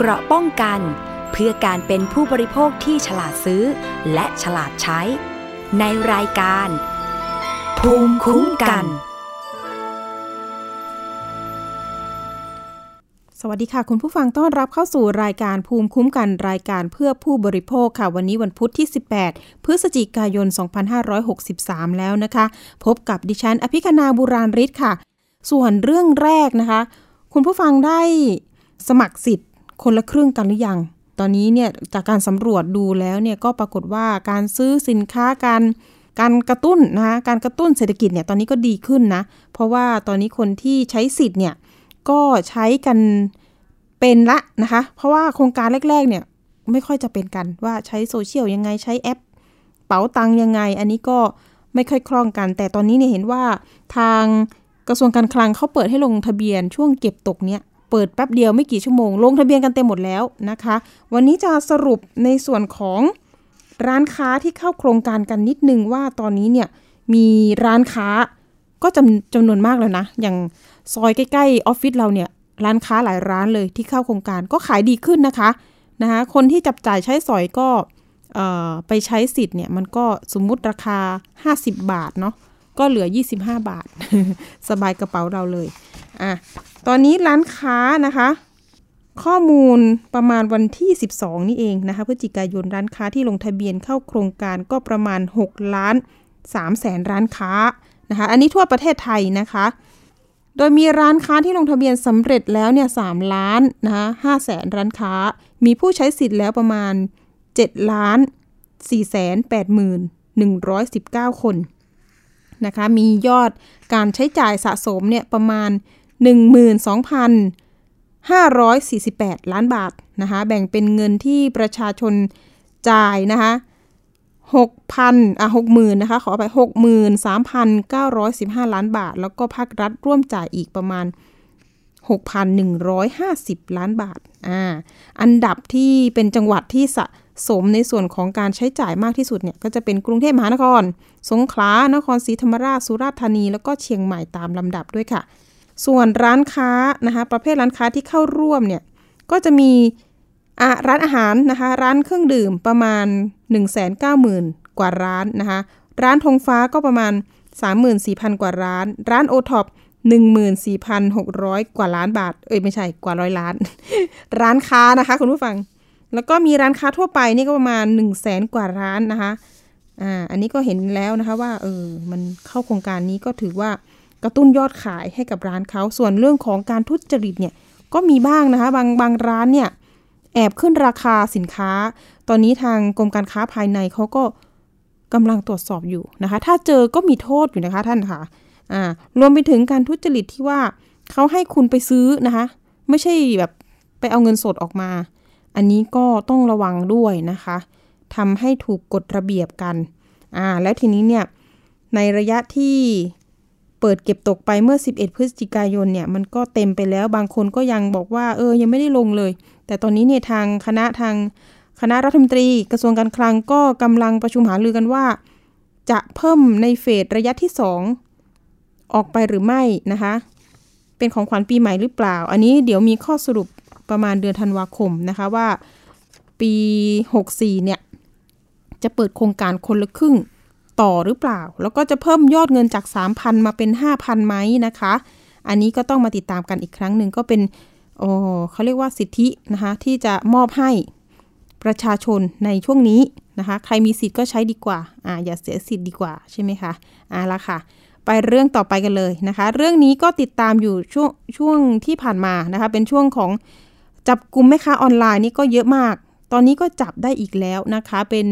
เกราะป้องกัน เพื่อการเป็นผู้บริโภคที่ฉลาดซื้อ และฉลาดใช้ ในรายการ ภูมิคุ้มกัน สวัสดีค่ะ คุณผู้ฟังต้อนรับเข้าสู่รายการภูมิคุ้มกันรายการเพื่อผู้บริโภคค่ะ วันนี้วันพุธที่ 18 พฤศจิกายน 2563 แล้วนะคะ พบกับดิฉัน อภิคณาบุราริศค่ะ ส่วนเรื่องแรกนะคะ คุณผู้ฟังได้สมัครสิทธิ์ คนละครึ่งกันหรือยัง ตอนนี้เนี่ยจากการสำรวจดูแล้วเนี่ยก็ปรากฏว่าการซื้อสินค้าการการกระตุ้นนะคะการกระตุ้นเศรษฐกิจเนี่ยตอนนี้ก็ดีขึ้นนะ เพราะว่าตอนนี้คนที่ใช้สิทธิ์เนี่ยก็ใช้กันเป็นละนะคะ เพราะว่าโครงการแรกๆเนี่ยไม่ค่อยจะเป็นกันว่าใช้โซเชียลยังไงใช้แอป เป๋าตังยังไง อันนี้ก็ไม่ค่อยคล่องกัน แต่ตอนนี้เนี่ยเห็นว่าทางกระทรวงการคลังเขาเปิดให้ลงทะเบียนช่วงเก็บตกเนี่ย เปิดแป๊บเดียวไม่กี่ชั่วโมง ลงทะเบียนกันเต็มหมดแล้วนะคะ วันนี้จะสรุปในส่วนของร้านค้าที่เข้าโครงการกันนิดนึงว่าตอนนี้เนี่ยมีร้านค้าก็จำจำนวนมากแล้วนะ อย่างซอยใกล้ๆออฟฟิศเราเนี่ยร้านค้าหลายร้านเลยที่เข้าโครงการก็ขายดีขึ้นนะคะนะคะคนที่จับจ่ายใช้สอยก็ไปใช้สิทธิ์เนี่ยมันก็สมมุติราคา 50 บาทเนาะก็เหลือ 25 บาท สบายกระเป๋าเราเลย อะตอนนี้ร้านค้านะคะ ข้อมูลประมาณวันที่ 12 นี่เองนะคะพฤศจิกายนร้านค้าที่ลงทะเบียนเข้าโครงการก็ประมาณ 6 ล้าน3แสนร้านค้านะคะ อันนี้ทั่วประเทศไทยนะคะ โดยมีร้านค้าที่ลงทะเบียนสำเร็จแล้วเนี่ย3ล้านนะคะ5แสนร้านค้า มีผู้ใช้สิทธิ์แล้วประมาณ 7 ล้าน4แสน8หมื่น119 คนนะคะ มียอดการใช้จ่ายสะสมเนี่ยประมาณ 12,548 ล้านบาทนะคะแบ่งเป็นเงินที่ประชาชนจ่ายนะคะ6,000อะ60,000นะคะขอไป 63,915 ล้านบาท แล้วก็ภาครัฐร่วมจ่ายอีกประมาณ 6,150 ล้านบาทอ่าอันดับที่เป็นจังหวัดที่สะสมในส่วนของการใช้จ่ายมากที่สุดเนี่ยก็จะเป็นกรุงเทพมหานคร สงขลา นครศรีธรรมราช สุราษฎร์ธานี แล้วก็เชียงใหม่ตามลำดับด้วยค่ะ ส่วนร้านค้านะคะประเภทร้านค้าที่เข้าร่วมเนี่ยก็จะมีะร้านอาหารนะคะร้านเครื่องดื่มประมาณ 190,000 กว่าร้านนะคะร้านธงฟ้าก็ประมาณ 34,000 กว่าร้าน ร้านโอท็อป14,600 กว่าล้านบาท เอ้ยไม่ใช่กว่าร้อยล้าน ร้านค้านะคะคุณผู้ฟัง แล้วก็มีร้านค้าทั่วไปนี่ก็ประมาณ 1 0 0 0 0แสนกว่าร้านนะคะอ่าอันนี้ก็เห็นแล้วนะคะว่าเออมันเข้าโครงการนี้ก็ถือว่า กระตุ้นยอดขายให้กับร้านเขา ส่วนเรื่องของการทุจริตเนี่ยก็มีบ้างนะคะ บางบางร้านเนี่ยแอบขึ้นราคาสินค้า ตอนนี้ทางกรมการค้าภายในเขาก็กำลังตรวจสอบอยู่นะคะ ถ้าเจอก็มีโทษอยู่นะคะท่านค่ะอ่ารวมไปถึงการทุจริตที่ว่าเขาให้คุณไปซื้อนะคะ ไม่ใช่แบบไปเอาเงินสดออกมา อันนี้ก็ต้องระวังด้วยนะคะทำให้ถูกกฎระเบียบกันอ่าแล้วทีนี้เนี่ยในระยะที่ เปิดเก็บตกไปเมื่อ 11 พฤศจิกายนเนี่ยมันก็เต็มไปแล้วบางคนก็ยังบอกว่าเออยังไม่ได้ลงเลย แต่ตอนนี้เนี่ยทางคณะทางคณะรัฐมนตรีกระทรวงการคลังก็กำลังประชุมหารือกันว่า จะเพิ่มในเฟสระยะที่ 2 ออกไปหรือไม่นะคะ เป็นของขวัญปีใหม่หรือเปล่า อันนี้เดี๋ยวมีข้อสรุปประมาณเดือนธันวาคมนะคะว่าปี 64 เนี่ย จะเปิดโครงการคนละครึ่ง ต่อหรือเปล่า แล้วก็จะเพิ่มยอดเงินจาก 3,000 มาเป็น 5,000ไหมนะคะ อันนี้ก็ต้องมาติดตามกันอีกครั้งหนึ่งก็เป็นโอ้เขาเรียกว่าสิทธินะคะที่จะมอบให้ประชาชนในช่วงนี้นะคะ ใครมีสิทธิ์ก็ใช้ดีกว่าอ่าอย่าเสียสิทธิ์ดีกว่าใช่ไหมคะอ่าละค่ะ ไปเรื่องต่อไปกันเลยนะคะ เรื่องนี้ก็ติดตามอยู่ช่วงช่วงที่ผ่านมานะคะ เป็นช่วงของจับกลุ่มแม่ค้าออนไลน์นี่ก็เยอะมาก ตอนนี้ก็จับได้อีกแล้วนะคะ เป็น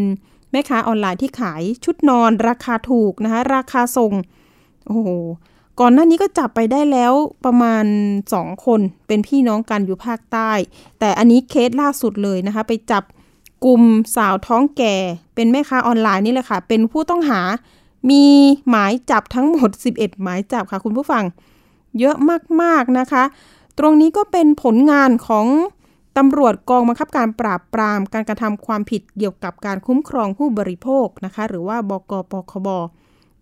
แม่ค้าออนไลน์ที่ขายชุดนอนราคาถูกนะคะ ราคาส่งโอ้โหก่อนหน้านี้ก็จับไปได้แล้วประมาณ 2 คนเป็นพี่น้องกันอยู่ภาคใต้ แต่อันนี้เคสล่าสุดเลยนะคะ ไปจับกลุ่มสาวท้องแก่ เป็นแม่ค้าออนไลน์นี่แหละค่ะ เป็นผู้ต้องหา มีหมายจับทั้งหมด 11 หมายจับค่ะคุณผู้ฟัง เยอะมากๆนะคะ ตรงนี้ก็เป็นผลงานของ ตำรวจกองบังคับการปราบปรามการกระทำความผิดเกี่ยวกับการคุ้มครองผู้บริโภคนะคะ หรือว่าบกปคบ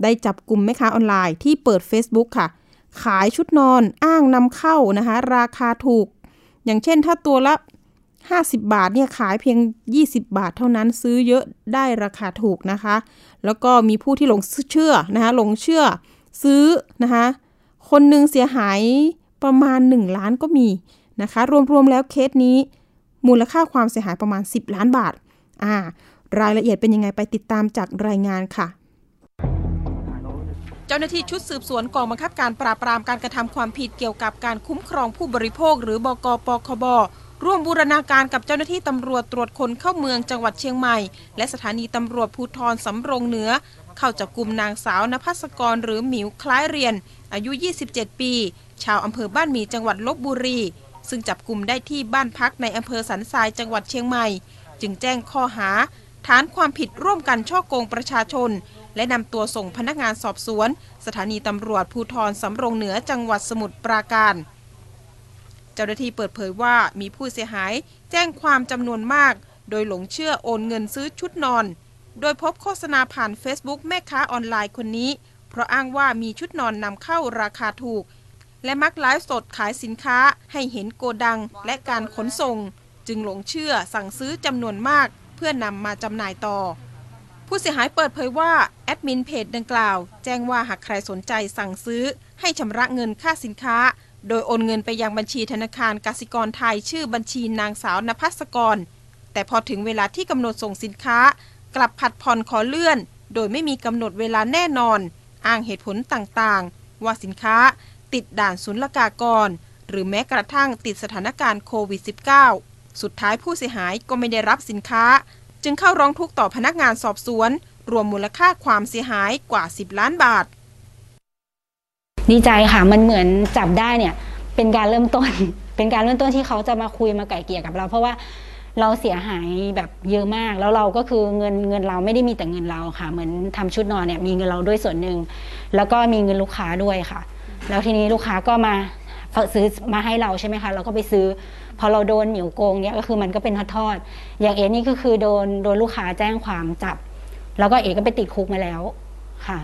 ได้จับกลุ่มแม่ค้าออนไลน์ที่เปิด Facebook ค่ะ ขายชุดนอนอ้างนำเข้านะคะ ราคาถูก อย่างเช่นถ้าตัวละ 50 บาทเนี่ยขายเพียง 20 บาทเท่านั้นซื้อเยอะได้ราคาถูกนะคะ แล้วก็มีผู้ที่หลงเชื่อนะคะหลงเชื่อซื้อนะคะ คนหนึ่งเสียหายประมาณ 1 ล้านก็มี นะคะ รวมๆแล้วเคสนี้ มูลค่าความเสียหายประมาณ 10 ล้านบาทอ่ารายละเอียดเป็นยังไงไปติดตามจากรายงานค่ะ เจ้าหน้าที่ชุดสืบสวนกองบังคับการปราบปรามการกระทำความผิดเกี่ยวกับการคุ้มครองผู้บริโภค หรือบกปคบร่วมบูรณาการกับเจ้าหน้าที่ตำรวจตรวจคนเข้าเมืองจังหวัดเชียงใหม่ และสถานีตำรวจภูธรสำโรงเหนือ เข้าจับกลุ่มนางสาวนภัสกรหรือหมิวคล้ายเรียน อายุ 27 ปี ชาวอำเภอบ้านหมีจังหวัดลบบุรี ซึ่งจับกลุ่มได้ที่บ้านพักในอำเภอสันทรายจังหวัดเชียงใหม่ จึงแจ้งข้อหา ฐานความผิดร่วมกันช่อโกงประชาชน และนำตัวส่งพนักงานสอบสวน สถานีตำรวจภูธรสำรงเหนือจังหวัดสมุทรปราการเจ้าหน้าที่เปิดเผยว่ามีผู้เสียหายแจ้งความจำนวนมาก โดยหลงเชื่อโอนเงินซื้อชุดนอน โดยพบโฆษณาผ่าน Facebook แม่ค้าออนไลน์คนนี้ เพราะอ้างว่ามีชุดนอนนำเข้าราคาถูก และมักไลฟ์สดขายสินค้าให้เห็นโกดังและการขนส่ง จึงหลงเชื่อสั่งซื้อจำนวนมาก เพื่อนำมาจำหน่ายต่อ ผู้เสียหายเปิดเผยว่า แอดมินเพจดังกล่าว แจ้งว่าหากใครสนใจสั่งซื้อ ให้ชำระเงินค่าสินค้า โดยโอนเงินไปยังบัญชีธนาคารกสิกรไทยชื่อบัญชีนางสาวนภัสกร แต่พอถึงเวลาที่กำหนดส่งสินค้า กลับผัดผ่อนขอเลื่อน โดยไม่มีกำหนดเวลาแน่นอน อ้างเหตุผลต่างๆ ว่าสินค้า ติดด่านศุลกากร หรือแม้กระทั่งติดสถานการณ์โควิด -19 สุดท้ายผู้เสียหายก็ไม่ได้รับสินค้า จึงเข้าร้องทุกข์ต่อพนักงานสอบสวน รวมมูลค่าความเสียหายกว่า 10 ล้านบาท ดีใจค่ะ มันเหมือนจับได้เนี่ยเป็นการเริ่มต้น เป็นการเริ่มต้นที่เขาจะมาคุยมาไก่เกลี่ยกับเรา เพราะว่าเราเสียหายแบบเยอะมาก แล้วเราก็คือเงินเงินเราไม่ได้มีแต่เงินเราค่ะ เหมือนทำชุดนอนเนี่ยมีเงินเราด้วยส่วนหนึ่งแล้วก็มีเงินลูกค้าด้วยค่ะ แล้วทีนี้ลูกค้าก็มาซื้อมาให้เราใช่ไหมคะ เราก็ไปซื้อ พอเราโดนเหมียวโกงเนี่ยก็คือมันก็เป็นทอดๆอย่างเอนี่ก็คือโดนโดนลูกค้าแจ้งความจับ แล้วก็เอก็ไปติดคุกมาแล้วค่ะ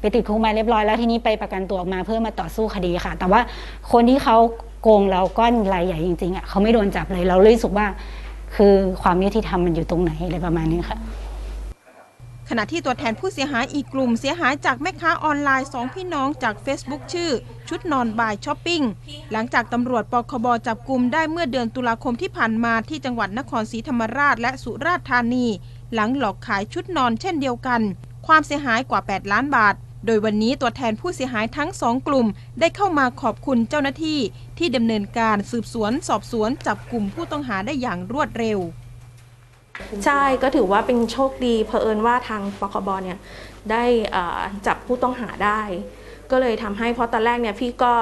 ไปติดคุกมาเรียบร้อยแล้วทีนี้ไปประกันตัวออกมาเพื่อมาต่อสู้คดีค่ะ แต่ว่าคนที่เขาโกงเราก้อนรายใหญ่จริงๆอะเขาไม่โดนจับเลย เราเลยรู้สึกว่า คือความยุติธรรมมันอยู่ตรงไหนอะไรประมาณนี้ค่ะ ขณะที่ตัวแทนผู้เสียหายอีกกลุ่มเสียหายจากแม่ค้าออนไลน์สองพี่น้องจาก Facebook ชื่อ ชุดนอนบายช้อปปิ้ง หลังจากตำรวจปคบจับกลุ่มได้เมื่อเดือนตุลาคมที่ผ่านมาที่จังหวัดนครศรีธรรมราชและสุราษฎร์ธานี หลังหลอกขายชุดนอนเช่นเดียวกัน ความเสียหายกว่า 8 ล้านบาท โดยวันนี้ตัวแทนผู้เสียหายทั้งสองกลุ่ม ได้เข้ามาขอบคุณเจ้าหน้าที่ ที่ดำเนินการสืบสวนสอบสวนจับกลุ่มผู้ต้องหาได้อย่างรวดเร็ว ใช่ก็ถือว่าเป็นโชคดีเผอิญว่าทางปคบเนี่ยได้เอ่อจับผู้ต้องหาได้ ก็เลยทำให้เพราะตอนแรกเนี่ยพี่ก็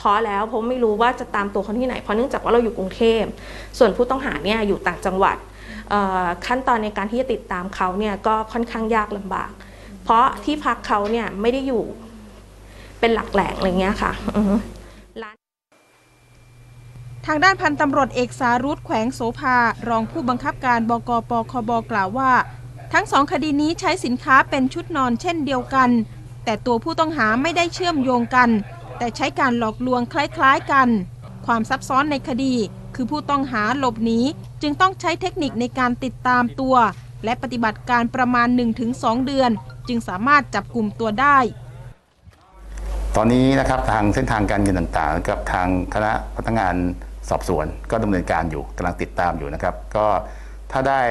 ท้อแล้วเพราะไม่รู้ว่าจะตามตัวคนที่ไหนเพราะเนื่องจากว่าเราอยู่กรุงเทพส่วนผู้ต้องหาเนี่ยอยู่ต่างจังหวัดเอ่อขั้นตอนในการที่จะติดตามเขาเนี่ยก็ค่อนข้างยากลำบาก เพราะที่พักเขาเนี่ยไม่ได้อยู่เป็นหลักแหล่งอะไรเงี้ยค่ะอือฮึร้าน ทางด้านพันตำรวจเอกสารุตแขวงโสภารองผู้บังคับการบกปคบกล่าวว่า ทั้งสองคดีนี้ใช้สินค้าเป็นชุดนอนเช่นเดียวกัน แต่ตัวผู้ต้องหาไม่ได้เชื่อมโยงกัน แต่ใช้การหลอกลวงคล้ายๆกัน ความซับซ้อนในคดี คือผู้ต้องหาหลบหนีจึงต้องใช้เทคนิคในการติดตามตัว และปฏิบัติการประมาณ 1-2 เดือน จึงสามารถจับกลุ่มตัวได้ตอนนี้นะครับทางเส้นทางการเงินต่างๆ กับทางคณะพนักงาน สอบสวนก็ดำเนินการอยู่กำลังติดตามอยู่นะครับ ก็ถ้าได้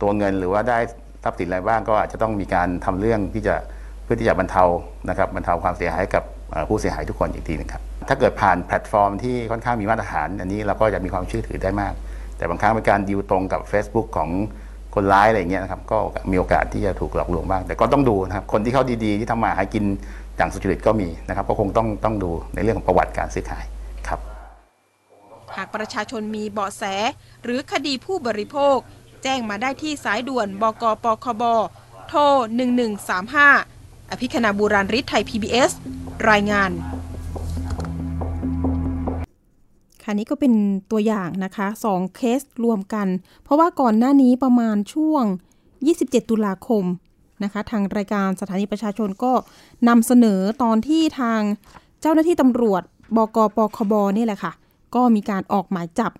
ตัวเงินหรือว่าได้ทรัพย์สินอะไรบ้างก็อาจจะต้องมีการทำเรื่องที่จะเพื่อที่จะบรรเทานะครับบรรเทาความเสียหายกับผู้เสียหายทุกคนอีกทีนึงครับถ้าเกิดผ่านแพลตฟอร์มที่ค่อนข้างมีมาตรฐาน อันนี้เราก็จะมีความเชื่อถือได้มาก แต่บางครั้งเป็นการดิวตรงกับ Facebook ของคนร้ายอะไรเงี้ยนะครับก็มีโอกาสที่จะถูกหลอกลวงบ้าง แต่ก็ต้องดูนะครับคนที่เขาดีๆ ที่ทำมาหากินอย่างสุจริตก็มีนะครับ ก็คงต้องต้องดูในเรื่องของประวัติการซื้อขาย หากประชาชนมีเบาะแส หรือคดีผู้บริโภค แจ้งมาได้ที่สายด่วนบกปคบ โทร 1135 อภิคณาบูราริศไทย PBS รายงานค่ะนี่ก็เป็นตัวอย่างนะคะสองเคสรวมกัน เพราะว่าก่อนหน้านี้ประมาณช่วง 27 ตุลาคมนะคะทางรายการสถานีประชาชนก็นำเสนอตอนที่ทางเจ้าหน้าที่ตำรวจบกปคบนี่แหละค่ะ ก็มีการออกหมายจับ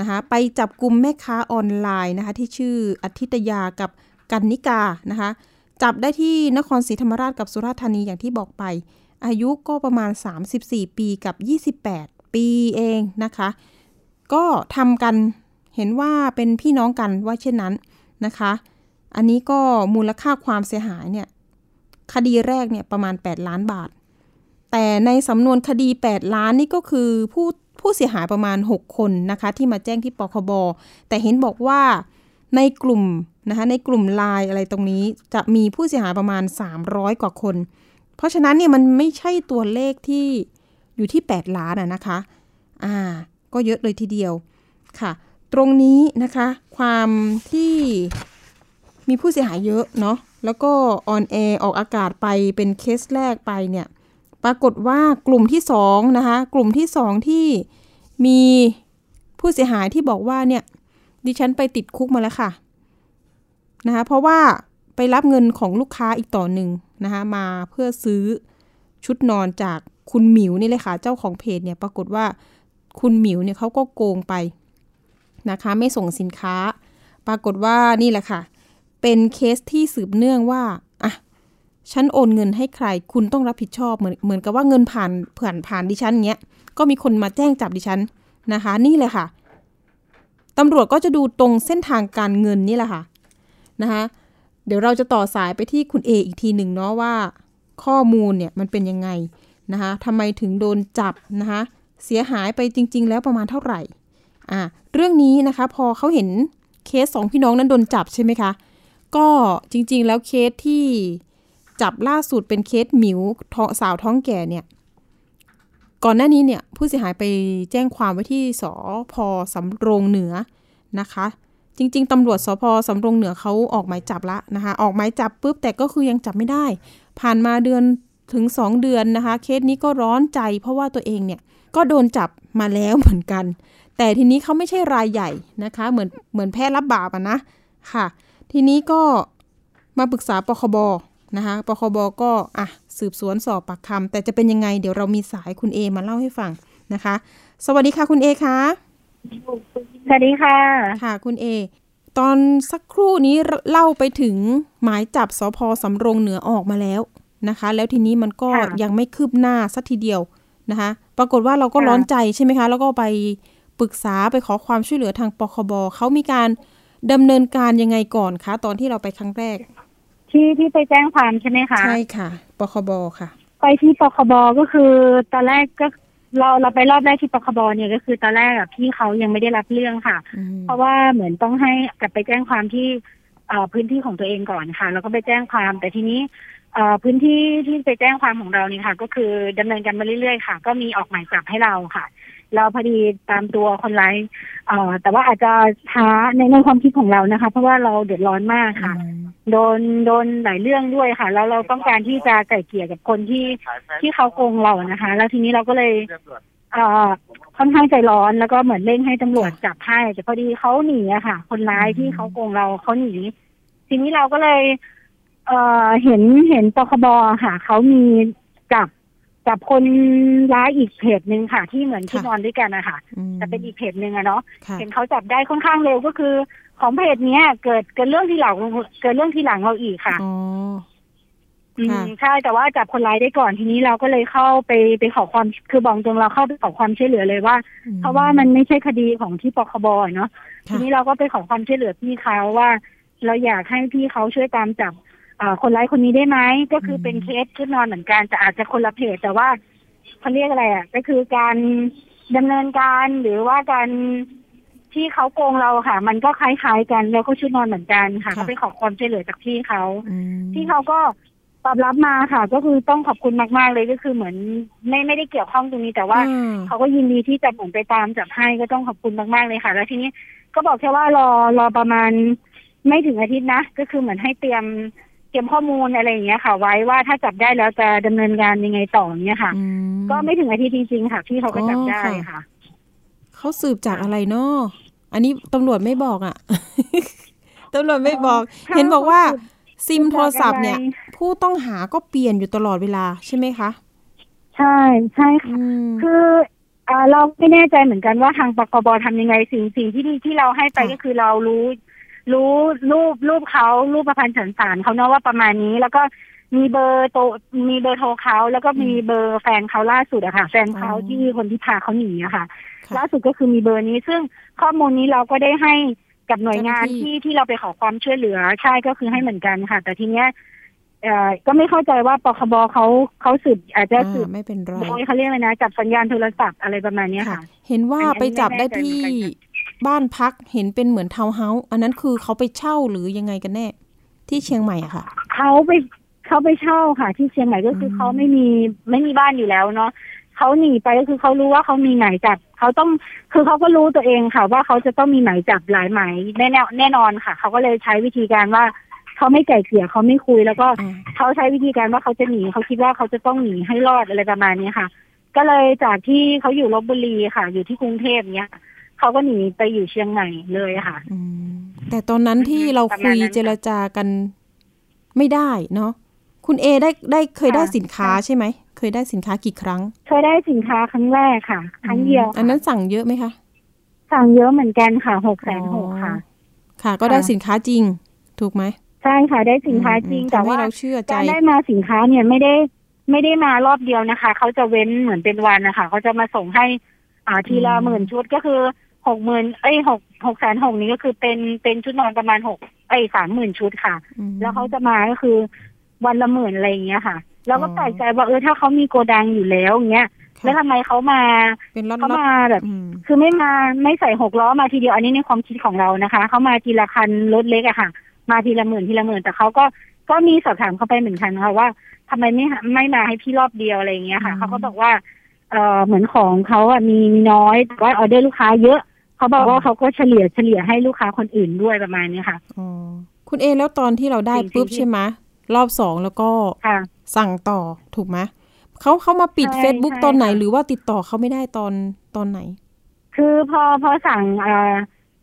นะคะไปจับกลุ่มแม่ค้าออนไลน์นะคะที่ชื่ออาทิตยากับกันนิกานะคะจับได้ที่นครศรีธรรมราชกับสุราษฎร์ธานีอย่างที่บอกไป อายุก็ประมาณ 34 ปีกับ 28 ปีเองนะคะ ก็ทำกันเห็นว่าเป็นพี่น้องกันว่าเช่นนั้นนะคะ อันนี้ก็มูลค่าความเสียหายเนี่ยคดีแรกเนี่ยประมาณ 8 ล้านบาท แต่ในสำนวนคดี 8 ล้านนี่ก็คือผู้ ผู้เสียหายประมาณ 6 คนนะคะที่มาแจ้งที่ปคบแต่เห็นบอกว่าในกลุ่มนะคะในกลุ่มไลน์อะไรตรงนี้จะมีผู้เสียหายประมาณ 300 กว่าคน เพราะฉะนั้นเนี่ยมันไม่ใช่ตัวเลขที่อยู่ที่ 8 ล้านอะนะคะ อ่า ก็เยอะเลยทีเดียวค่ะ ตรงนี้นะคะ ความที่มีผู้เสียหายเยอะเนาะแล้วก็ on air ออกอากาศไปเป็นเคสแรกไปเนี่ย ปรากฏว่ากลุ่มที่สองนะคะกลุ่มที่สองที่มีผู้เสียหายที่บอกว่าเนี่ยดิฉันไปติดคุกมาแล้วค่ะนะคะเพราะว่าไปรับเงินของลูกค้าอีกต่อหนึ่งนะคะมาเพื่อซื้อชุดนอนจากคุณหมิวนี่เลยค่ะ เจ้าของเพจเนี่ยปรากฏว่าคุณหมิวเนี่ยเขาก็โกงไปนะคะไม่ส่งสินค้า ปรากฏว่านี่แหละค่ะ เป็นเคสที่สืบเนื่องว่า ฉันโอนเงินให้ใคร คุณต้องรับผิดชอบเหมือนเหมือนกับว่าเงินผ่านผ่านผ่านดิฉันเงี้ย ก็มีคนมาแจ้งจับดิฉันนะคะ นี่เลยค่ะตำรวจก็จะดูตรงเส้นทางการเงินนี่แหละค่ะนะคะเดี๋ยวเราจะต่อสายไปที่คุณเออีกทีหนึ่งเนาะว่า ข้อมูลเนี่ยมันเป็นยังไงนะคะทำไมถึงโดนจับนะคะเสียหายไปจริง ๆ แล้วประมาณเท่าไหร่อ่าเรื่องนี้นะคะพอเขาเห็นเคสสองพี่น้องนั้นโดนจับใช่ไหมคะ ก็จริงๆแล้วเคสที่ จับล่าสุดเป็นเคสหมิวสาวท้องแก่เนี่ย ก่อนหน้านี้เนี่ยผู้เสียหายไปแจ้งความไว้ที่สพสำโรงเหนือนะคะ จริง ๆตำรวจสพสำโรงเหนือเขาออกหมายจับละนะคะ ออกหมายจับปุ๊บแต่ก็คือยังจับไม่ได้ ผ่านมาเดือนถึง 2 เดือนนะคะ เคสนี้ก็ร้อนใจ เพราะว่าตัวเองเนี่ยก็โดนจับมาแล้วเหมือนกัน แต่ทีนี้เขาไม่ใช่รายใหญ่นะคะ เหมือนเหมือนแพ้รับบาปอะนะค่ะ ทีนี้ก็มาปรึกษาปคบ นะคะปคบก็อะสืบสวนสอบปากคำแต่จะเป็นยังไง เดี๋ยวเรามีสายคุณเอมาเล่าให้ฟังนะคะ สวัสดีค่ะคุณเอคะสวัสดีค่ะค่ะ คุณเอ ตอนสักครู่นี้เล่าไปถึงหมายจับสพสำโรงเหนือออกมาแล้วนะคะ แล้วทีนี้มันก็ยังไม่คืบหน้าสักทีเดียวนะคะ ปรากฏว่าเราก็ร้อนใจใช่ไหมคะ แล้วก็ไปปรึกษาไปขอความช่วยเหลือทางปคบเขามีการดำเนินการยังไงก่อนคะ ตอนที่เราไปครั้งแรก ที่ที่ไปแจ้งความใช่ไหมคะ ใช่ค่ะปคบค่ะ ไปที่ปคบก็คือตอนแรกก็เราเราไปรอบแรกที่ปคบเนี่ยก็คือตอนแรกอะพี่เขายังไม่ได้รับเรื่องค่ะ เพราะว่าเหมือนต้องให้กลับไปแจ้งความที่พื้นที่ของตัวเองก่อนค่ะ แล้วก็ไปแจ้งความแต่ทีนี้พื้นที่ที่ไปแจ้งความของเราเนี่ยค่ะ ก็คือดำเนินการมาเรื่อยๆค่ะ ก็มีออกหมายจับให้เราค่ะ เราพอดีตามตัวคนร้ายเอ่อแต่ว่าอาจจะช้าในในความคิดของเรานะคะ เพราะว่าเราเดือดร้อนมากค่ะ โดนโดนหลายเรื่องด้วยค่ะ แล้วเราต้องการที่จะไก่เกี่ยกับคนที่ที่เขาโกงเรานะคะ แล้วทีนี้เราก็เลยเอ่อค่อนข้างใจร้อนแล้วก็เหมือนเร่งให้ตำรวจจับให้แต่พอดีเขาหนีอะค่ะ คนร้ายที่เขาโกงเราเขาหนีทีนี้เราก็เลย เอ่อเห็นเห็นปคบค่ะเขามีจับ กับคนร้ายอีกเพจหนึ่งค่ะ ที่เหมือนที่นอนด้วยกันนะคะแต่เป็นอีกเพจหนึ่งอะเนาะเห็นเขาจับได้ค่อนข้างเร็วก็คือ ของเพจเนี้ย เกิดเกิดเรื่องที่หลังเกิดเรื่องที่หลังเราอีกค่ะอืมใช่แต่ว่าจับคนร้ายได้ก่อนทีนี้เราก็เลยเข้าไปไปขอความคือบอกตรงเราเข้าไปขอความช่วยเหลือเลยว่า เพราะว่ามันไม่ใช่คดีของที่ปคบเนาะทีนี้เราก็ไปขอความช่วยเหลือพี่เขาว่า เราอยากให้พี่เขาช่วยตามจับ คนร้ายคนนี้ได้ไหมก็คือเป็นเคสชุดนอนเหมือนกันแต่อาจจะคนละเพจแต่ว่าเขาเรียกอะไรอะก็คือการดำเนินการหรือว่าการที่เขาโกงเราค่ะ มันก็คล้ายๆกันแล้วก็ชุดนอนเหมือนกันค่ะเขาไปขอความช่วยเหลือจากพี่เขาที่เขาก็ตอบรับมาค่ะ ก็คือต้องขอบคุณมากๆเลยก็คือเหมือนไม่ไม่ได้เกี่ยวข้องตรงนี้ แต่ว่าเขาก็ยินดีที่จะหมุนไปตามจับให้ก็ต้องขอบคุณมากๆเลยค่ะ แล้วทีนี้ก็บอกแค่ว่ารอรอประมาณไม่ถึงอาทิตย์นะ ก็คือเหมือนให้เตรียม ตรียมข้อมูลอะไรอย่างเงี้ยค่ะ ไว้ว่าถ้าจับได้แล้วจะดำเนินการยังไงต่อเนี้ยค่ะ ก็ไม่ถึงอาทิตย์จริงๆค่ะที่เขาก็จับได้ค่ะ เขาสืบจากอะไรเนาะอันนี้ตำรวจไม่บอกอะตำรวจไม่บอก เห็นบอกว่าซิมโทรศัพท์เนี่ย ผู้ต้องหาก็เปลี่ยนอยู่ตลอดเวลาใช่ไหมคะใช่ใช่ค่ะ คืออ่าเราไม่แน่ใจเหมือนกันว่าทางปคบทำยังไงสิ่งสิ่งที่ที่เราให้ไปค่ะก็คือเรารู้ รู้รูปรูปเขารูปประพันธ์สันสารเขาเนาะว่าประมาณนี้ แล้วก็มีเบอร์โตมีเบอร์โทรเขาแล้วก็มีเบอร์แฟนเขาล่าสุดอะค่ะ แฟนเขาที่คนที่พาเขาหนีอะค่ะค่ะล่าสุดก็คือมีเบอร์นี้ ซึ่งข้อมูลนี้เราก็ได้ให้กับหน่วยงานเจ้าหน้าที่ที่ที่เราไปขอความช่วยเหลือใช่ก็คือให้เหมือนกันค่ะ แต่ทีเนี้ยเอ่อก็ไม่เข้าใจว่าปคบเขาเขาสืบอาจจะสืบอ่าไม่เป็นไรโดยเขาเรียกอะไรนะจับสัญญาณโทรศัพท์อะไรประมาณเนี้ยค่ะค่ะ เห็นว่าอันนี้ไปจับได้ไม่แน่ใจที่เหมือนกัน บ้านพักเห็นเป็นเหมือนทาวน์เฮาส์อันนั้นคือเขาไปเช่าหรือยังไงกันแน่ ที่เชียงใหม่อะค่ะเขาไปเขาไปเช่าค่ะ ที่เชียงใหม่ก็คืออมเขาไม่มีไม่มีบ้านอยู่แล้วเนาะเขาหนีไปก็คือเขารู้ว่าเขามีหมายจับเขาต้องคือเขาก็รู้ตัวเองค่ะ ว่าเขาจะต้องมีหมายจับหลายหมายแน่แน่นอนค่ะเขาก็เลยใช้วิธีการว่าเขาไม่ไก่เกลี่ยเขาไม่คุย แล้วก็อ่าเขาใช้วิธีการว่าเขาจะหนีเขาคิดว่าเขาจะต้องหนีให้รอดอะไรประมาณนี้ค่ะ ก็เลยจากที่เขาอยู่ลบบุรีค่ะ อยู่ที่กรุงเทพเนี้ย เขาก็หนีไปอยู่เชียงใหม่เลยค่ะอืมแต่ตอนนั้นที่เราประคุมาณยนั้นค่ะเจรจากันไม่ได้เนาะคุณเอได้ได้เคยค่ะได้สินค้าค่ะใช่ไหมเคยได้สินค้ากี่ครั้ง เคยได้สินค้าครั้งแรกค่ะ ครั้งเดียว อันนั้นสั่งเยอะไหมคะ สั่งเยอะเหมือนกันค่ะหกแสนหกค่ะ ค่ะ ก็ได้สินค้าจริง ถูกไหมใช่ค่ะ ได้สินค้าจริงอืมแต่ทำให้ว่าเราเชื่อใจการได้มาสินค้าเนี่ยไม่ได้ไม่ได้มารอบเดียวนะคะ เขาจะเว้นเหมือนเป็นวันนะคะเขาจะมาส่งให้ อ่าทีละอืมหมื่นชุดก็คือ หกหมื่นเอ้ยหกหกแสนหกนี้ก็คือเป็นเป็นชุดนอนประมาณหกเอ้ยสามหมื่นชุดค่ะอืมแล้วเขาจะมาก็คือวันละหมื่นอะไรอย่างเงี้ยค่ะ แล้วก็อ๋อแปลกใจว่าเออถ้าเขามีโกดังอยู่แล้วอย่างเงี้ยค่ะแล้วทำไมเขามาเป็นล็อตเขาล็อตมาแบบอืมคือไม่มาไม่ใส่หกล้อมาทีเดียวอันนี้ในความคิดของเรานะคะเขามาทีละคันรถเล็กอะค่ะ มาทีละหมื่นทีละหมื่นแต่เขาก็ก็มีสอบถามเขาไปเหมือนกันค่ะว่าทำไมไม่หาไม่มาให้พี่รอบเดียวอะไรอย่างเงี้ยค่ะอืมเขาก็บอกว่าเออเหมือนของเขาอะมีมีน้อยแต่ว่าออเดอร์ลูกค้าเยอะ เขาบอกว่าเขาก็เฉลี่ยเฉลี่ยให้ลูกค้าคนอื่นด้วยประมาณนี้ค่ะอ๋อคุณเอแล้วตอนที่เราได้สิ่งปุ๊บที่ใช่ไหมรอบสองแล้วก็ค่ะสั่งต่อถูกไหมเขาเขามาปิดใช่ Facebook ใช่ตอนไหนค่ะหรือว่าติดต่อเขาไม่ได้ตอนตอนไหน คือพอพอสั่งเอ่อ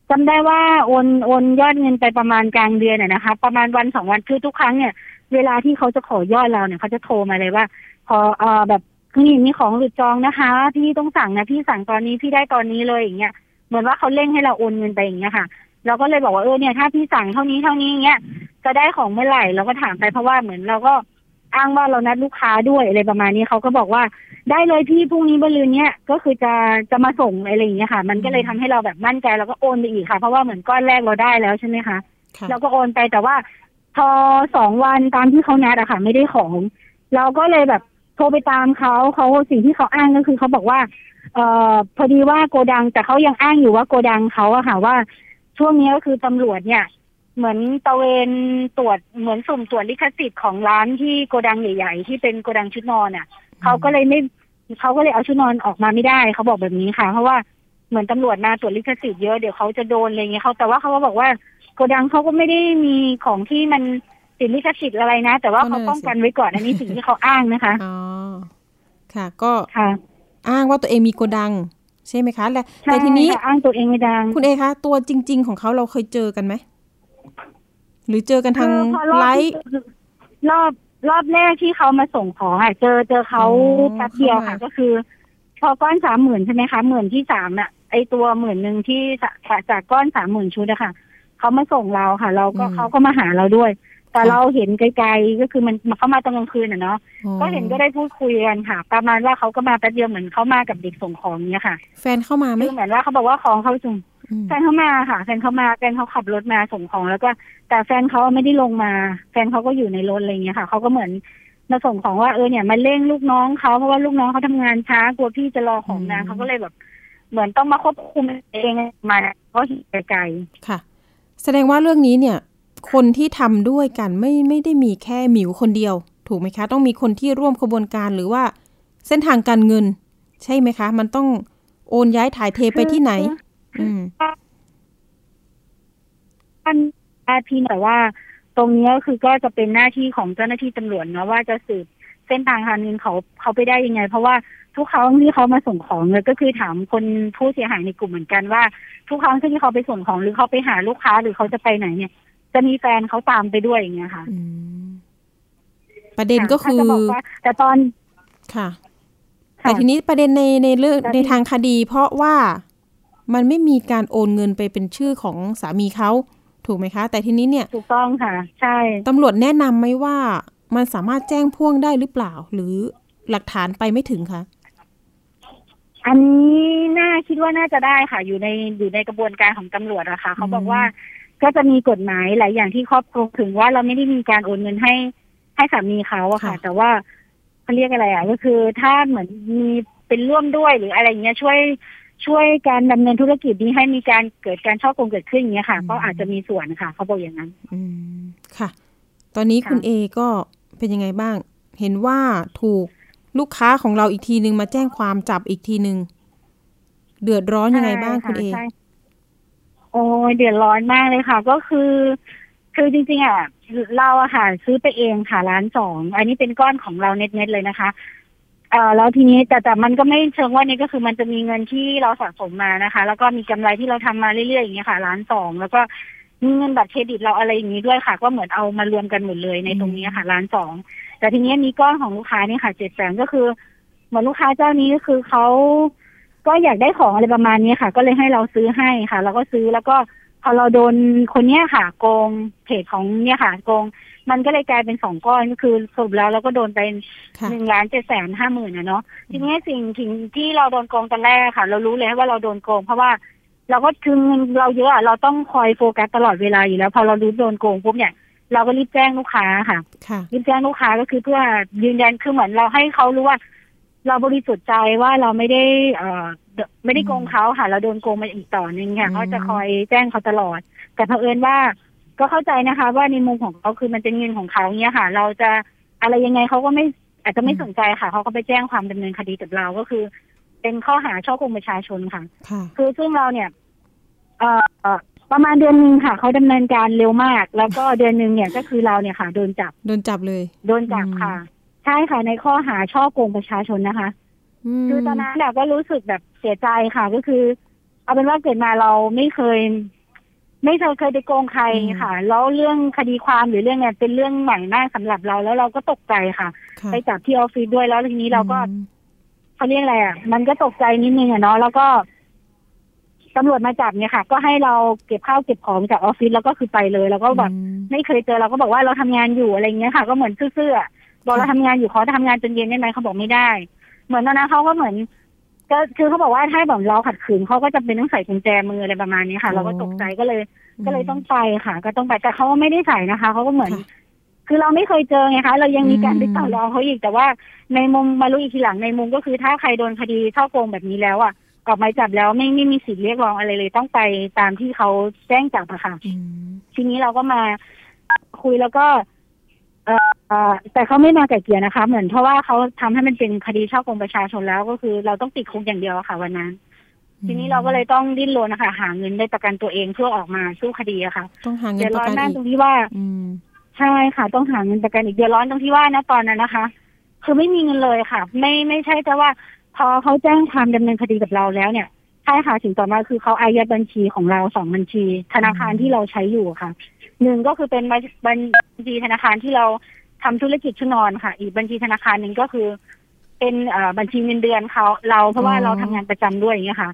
จำได้ว่าโอนโอนยอดเงินไปประมาณกลางเดือนน่ะนะคะ ประมาณวันสองวันคือทุกครั้งเนี่ยเวลาที่เขาจะขอยอดเราเนี่ยเขาจะโทรมาเลยว่า พอเอ่อแบบคือนี่มีของหลุดจองนะคะ พี่ต้องสั่งนะพี่สั่งตอนนี้พี่ได้ตอนนี้เลยอย่างเงี้ย เหมือนว่าเขาเร่งให้เราโอนเงินไปอย่างเงี้ยค่ะ เราก็เลยบอกว่าเออเนี่ยถ้าพี่สั่งเท่านี้เท่านี้อย่างเงี้ยจะได้ของเมื่อไหร่เราก็ถามไปเพราะว่าเหมือนเราก็อ้างว่าเรานัดลูกค้าด้วยอะไรประมาณนี้เขาก็บอกว่าได้เลยพี่พรุ่งนี้บรืนเนี้ยก็คือจะจะมาส่งอะไรอย่างเงี้ยค่ะ มันก็เลยทำให้เราแบบมั่นใจแล้วก็โอนไปอีกค่ะ เพราะว่าเหมือนก้อนแรกเราได้แล้วใช่ไหมคะค่ะเราก็โอนไปแต่ว่าพอสองวันตามที่เขานัดอะค่ะ ไม่ได้ของ เราก็เลยแบบโทรไปตามเขาเขาสิ่งที่เขาอ้างก็คือเขาบอกว่า เอ่อพอดีว่าโกดังแต่เขายังอ้างอยู่ว่าโกดังเขาอะค่ะว่า ช่วงนี้ก็คือตำรวจเนี่ย เหมือนตระเวนตรวจเหมือนสุ่มตรวจลิขสิทธิ์ของร้านที่โกดังใหญ่ ๆ ที่เป็นโกดังชุดนอนอะเขาก็เลยไม่เขาก็เลยเอาชุดนอนออกมาไม่ได้เขาบอกแบบนี้ค่ะ เพราะว่าเหมือนตำรวจมาตรวจลิขสิทธิ์เยอะเดี๋ยวเขาจะโดนอะไรเงี้ยเขาแต่ว่าเขาก็บอกว่าโกดังเขาก็ไม่ได้มีของที่มันติดลิขสิทธิ์อะไรนะ แต่ว่าเขาป้องกันไว้ก่อนอันนี้สิ่งที่เขาอ้างนะคะอ๋อค่ะ ก็ค่ะ อ้างว่าตัวเองมีโกดัง ใช่ไหมคะและใช่แต่ทีนี้ค่ะอ้างตัวเองไม่ดัง คุณเอคะตัวจริง ๆ ของเขาเราเคยเจอกันไหมหรือเจอกันทางคือพอรอบไลฟ์รอบรอบแรกที่เขามาส่งของอะเจอเจอเขาอ๋อแป๊บเดียวค่ะเข้ามาก็คือ พอก้อนสามหมื่นใช่ไหมคะหมื่นที่สามอะไอตัวหมื่นหนึ่งที่จากจากก้อนสามหมื่นชุดอะค่ะเขามาส่งเราค่ะ เราก็เขาก็มาหาเราด้วย แต่เราเห็นไกลๆก็คือมันเขามาตอนกลางคืนอะเนาะอ๋อก็เห็นก็ได้พูดคุยกันค่ะ ประมาณว่าเขาก็มาแป๊บเดียวเหมือนเขามากับเด็กส่งของเนี้ยค่ะ แฟนเข้ามาไหมคือเหมือนว่าเขาบอกว่าของเขาส่งอืมแฟนเขามาค่ะ แฟนเขามาแฟนเขาขับรถมาส่งของแล้วก็ แต่แฟนเขาไม่ได้ลงมา แฟนเขาก็อยู่ในรถอะไรเงี้ยค่ะเขาก็เหมือนมาส่งของว่าเออเนี่ยมาเร่งลูกน้องเขาเพราะว่าลูกน้องเขาทำงานช้ากลัวพี่จะรอของนานเขาก็เลยแบบเหมือนต้องมาควบคุมเองมาเพราะเห็นไกลค่ะ แสดงว่าเรื่องนี้เนี่ย คนที่ทำด้วยกันไม่ไม่ได้มีแค่หมิวคนเดียว ถูกไหมคะ ต้องมีคนที่ร่วมขบวนการหรือว่าเส้นทางการเงิน ใช่ไหมคะ มันต้องโอนย้ายถ่ายเทไปที่ไหน อืมๆท่านอาพีแต่ว่า ตรงเนี้ยคือก็จะเป็นหน้าที่ของเจ้าหน้าที่ตำรวจเนาะว่าจะสืบเส้นทางการเงินเขาเขาไปได้ยังไง เพราะว่าทุกครั้งที่เขามาส่งของเนี่ยก็คือถามคนผู้เสียหายในกลุ่มเหมือนกันว่า ทุกครั้งที่เขาไปส่งของหรือเขาไปหาลูกค้าหรือเขาจะไปไหนเนี่ย จะมีแฟนเขาตามไปด้วยอย่างเงี้ยค่ะอืมประเด็นก็คือถ้าจะบอกว่าแต่ตอนค่ะ แต่ทีนี้ประเด็นในในเรื่องแต่ที่ในทางคดี เพราะว่ามันไม่มีการโอนเงินไปเป็นชื่อของสามีเขาถูกไหมคะ แต่ทีนี้เนี่ยถูกต้องค่ะ ใช่ตำรวจแนะนำไหมว่ามันสามารถแจ้งพ่วงได้หรือเปล่า หรือหลักฐานไปไม่ถึงคะอันนี้น่าคิดว่าน่าจะได้ค่ะ อยู่ในอยู่ในกระบวนการของตำรวจอะค่ะเขาบอกว่า ก็จะมีกฎหมายหลายอย่างที่ครอบคลุมถึงว่าเราไม่ได้มีการโอนเงินให้ให้สามีเขาอะค่ะ แต่ว่าเขาเรียกอะไรอะก็คือถ้าเหมือนมีเป็นร่วมด้วยหรืออะไรเงี้ยช่วยช่วยการดำเนินธุรกิจนี้ให้มีการเกิดการช่อโกงเกิดขึ้นอย่างเงี้ยค่ะ ก็อาจจะมีส่วนค่ะ เขาบอกอย่างนั้น อืมค่ะ ตอนนี้ค่ะคุณเอก็เป็นยังไงบ้าง เห็นว่าถูกลูกค้าของเราอีกทีนึงมาแจ้งความจับอีกทีนึงเดือดร้อนยังไงบ้างคุณเอใช่ะ โอ้ยเดือดร้อนมากเลยค่ะ ก็คือ คือจริงๆอะเราอะค่ะซื้อไปเองค่ะร้านสอง อันนี้เป็นก้อนของเราเน็ตๆเลยนะคะเอ่อแล้วทีนี้แต่แต่มันก็ไม่เชิงว่านี่ก็คือมันจะมีเงินที่เราสะสมมานะคะ แล้วก็มีกำไรที่เราทำมาเรื่อยๆอย่างเงี้ยค่ะร้านสองแล้วก็มีเงินบัตรเครดิตเราอะไรอย่างนี้ด้วยค่ะ ก็เหมือนเอามารวมกันหมดเลยในตรงนี้ค่ะร้านสองแต่ทีนี้มีก้อนของลูกค้านี่ค่ะเจ็ดแสนก็คือเหมือนลูกค้าเจ้านี้ก็คือเขา ก็อยากได้ของอะไรประมาณนี้ค่ะ ก็เลยให้เราซื้อให้ค่ะ เราก็ซื้อแล้วก็พอเราโดนคนเนี้ยค่ะ โกงเพจของเนี่ยค่ะโกง มันก็เลยกลายเป็นสองก้อนก็คือสรุปแล้วเราก็โดนไปค่ะหนึ่งล้านเจ็ดแสนห้าหมื่นนะเนาะทีนี้สิ่งสิ่งที่เราโดนโกงตอนแรกค่ะ เรารู้เลยว่าเราโดนโกง เพราะว่าเราก็คือเงินเราเยอะอะเราต้องคอยโฟกัสตลอดเวลาอยู่แล้ว พอเรารู้โดนโกงปุ๊บเนี่ยเราก็รีบแจ้งลูกค้าค่ะค่ะรีบแจ้งลูกค้าก็คือเพื่อยืนยันคือเหมือนเราให้เขารู้ว่า เราบริสุทธิ์ใจว่าเราไม่ได้เอ่อเดไม่ได้โกงเขาค่ะ เราโดนโกงมาอีกต่อหนึ่งค่ะอืมเขาจะคอยแจ้งเขาตลอด แต่เผอิญว่าก็เข้าใจนะคะ ว่าในมุมของเขาคือมันเป็นเงินของเขาเนี่ยค่ะ เราจะอะไรยังไงเขาก็ไม่อาจจะไม่สนใจค่ะเขาก็ไปแจ้งความดำเนินคดีกับเราก็คือ เป็นข้อหาช่อโกงประชาชนค่ะค่ะ คือซึ่งเราเนี่ยเอ่อเอ่อประมาณเดือนหนึ่งค่ะเขาดำเนินการเร็วมาก แล้วก็เดือนหนึ่งเนี่ยก็คือเราเนี่ยค่ะ โดนจับโดนจับเลย โดนจับค่ะ ใช่ค่ะในข้อหาช่อโกงประชาชนนะคะมคือตอนนั้นเนี่ยก็รู้สึกแบบเสียใจค่ะ ก็คือ เอาเป็นว่าเกิดมาเราไม่เคย ไม่เคยเคยไปโกงใครค่ะ แล้วเรื่องคดีความหรือเรื่องเนี่ยเป็นเรื่องใหม่มากสำหรับเราแล้วเราก็ตกใจค่ะค่ะ ไปจับที่ออฟฟิศด้วยแล้วทีนี้เราก็อืมเขาเรียกอะไรอะมันก็ตกใจนิดนึงอะเนาะแล้วก็ตำรวจมาจับเนี่ยค่ะ ก็ให้เราเก็บข้าวเก็บของจากออฟฟิศแล้วก็คือไปเลย แล้วก็แบบอืมไม่เคยเจอเราก็บอกว่าเราทำงานอยู่อะไรเงี้ยค่ะ ก็เหมือนซื่อๆอะ บอกเราทำงานอยู่เขาจะทำงานจนเย็นได้ไหมเขาบอกไม่ได้ เหมือนตอนนั้นเขาก็เหมือน ก็คือเขาบอกว่าถ้าแบบเราขัดขืนเขาก็จะเป็นต้องใส่กุญแจมืออะไรประมาณนี้ค่ะ เราก็ตกใจก็เลย ก็เลยต้องไปค่ะ ก็ต้องไปแต่เขาก็ไม่ได้ใส่นะคะเขาก็เหมือนค่ะคือเราไม่เคยเจอไงคะ เรายังมีการอืมไปต่อรองเขาอีกแต่ว่าในมุมมารู้อีกทีหลังในมุมก็คือถ้าใครโดนคดีช่อโกงแบบนี้แล้วอะออกหมายจับแล้วไม่ไม่มีสิทธิ์เรียกร้องอะไรเลย ต้องไปตามที่เขาแจ้งจับอะค่ะอืมทีนี้เราก็มาคุยแล้วก็เอ่อเอ่อ แต่เขาไม่มาไก่เกลี่ยนะคะ เหมือนเพราะว่าเขาทำให้มันเป็นคดีช่อโกงประชาชนแล้วก็คือ เราต้องติดคุกอย่างเดียวอะค่ะ วันนั้น ทีนี้เราก็เลยต้องดิ้นรนนะคะหาเงินได้ประกันตัวเองเพื่อออกมาสู้คดีอะค่ะต้องหาเงิเดืนอดปร้ระอนกันมากอีกตรงที่ว่าอืมใช่ค่ะ ต้องหาเงินประกันอีกเดือดร้อนตรงที่ว่านะตอนนั้นนะคะ คือไม่มีเงินเลยค่ะ ไม่ไม่ใช่แต่ว่า พอเขาแจ้งความดำเนินคดีกับเราแล้วเนี่ย ใช่ค่ะสิ่งต่อมาคือเขาอายัดบัญชีของเราสองบัญชี ธนาคารที่เราใช้อยู่ค่ะหนึ่งก็คือเป็นบัญบัญชีธนาคารที่เราทำธุรกิจชุดนอนค่ะ อีกบัญชีธนาคารหนึ่งก็คือ เป็นเอ่อบัญชีเงินเดือนเขาเราเพราะว่าอ๋อเราทำงานประจำด้วยอย่างเงี้ยค่ะ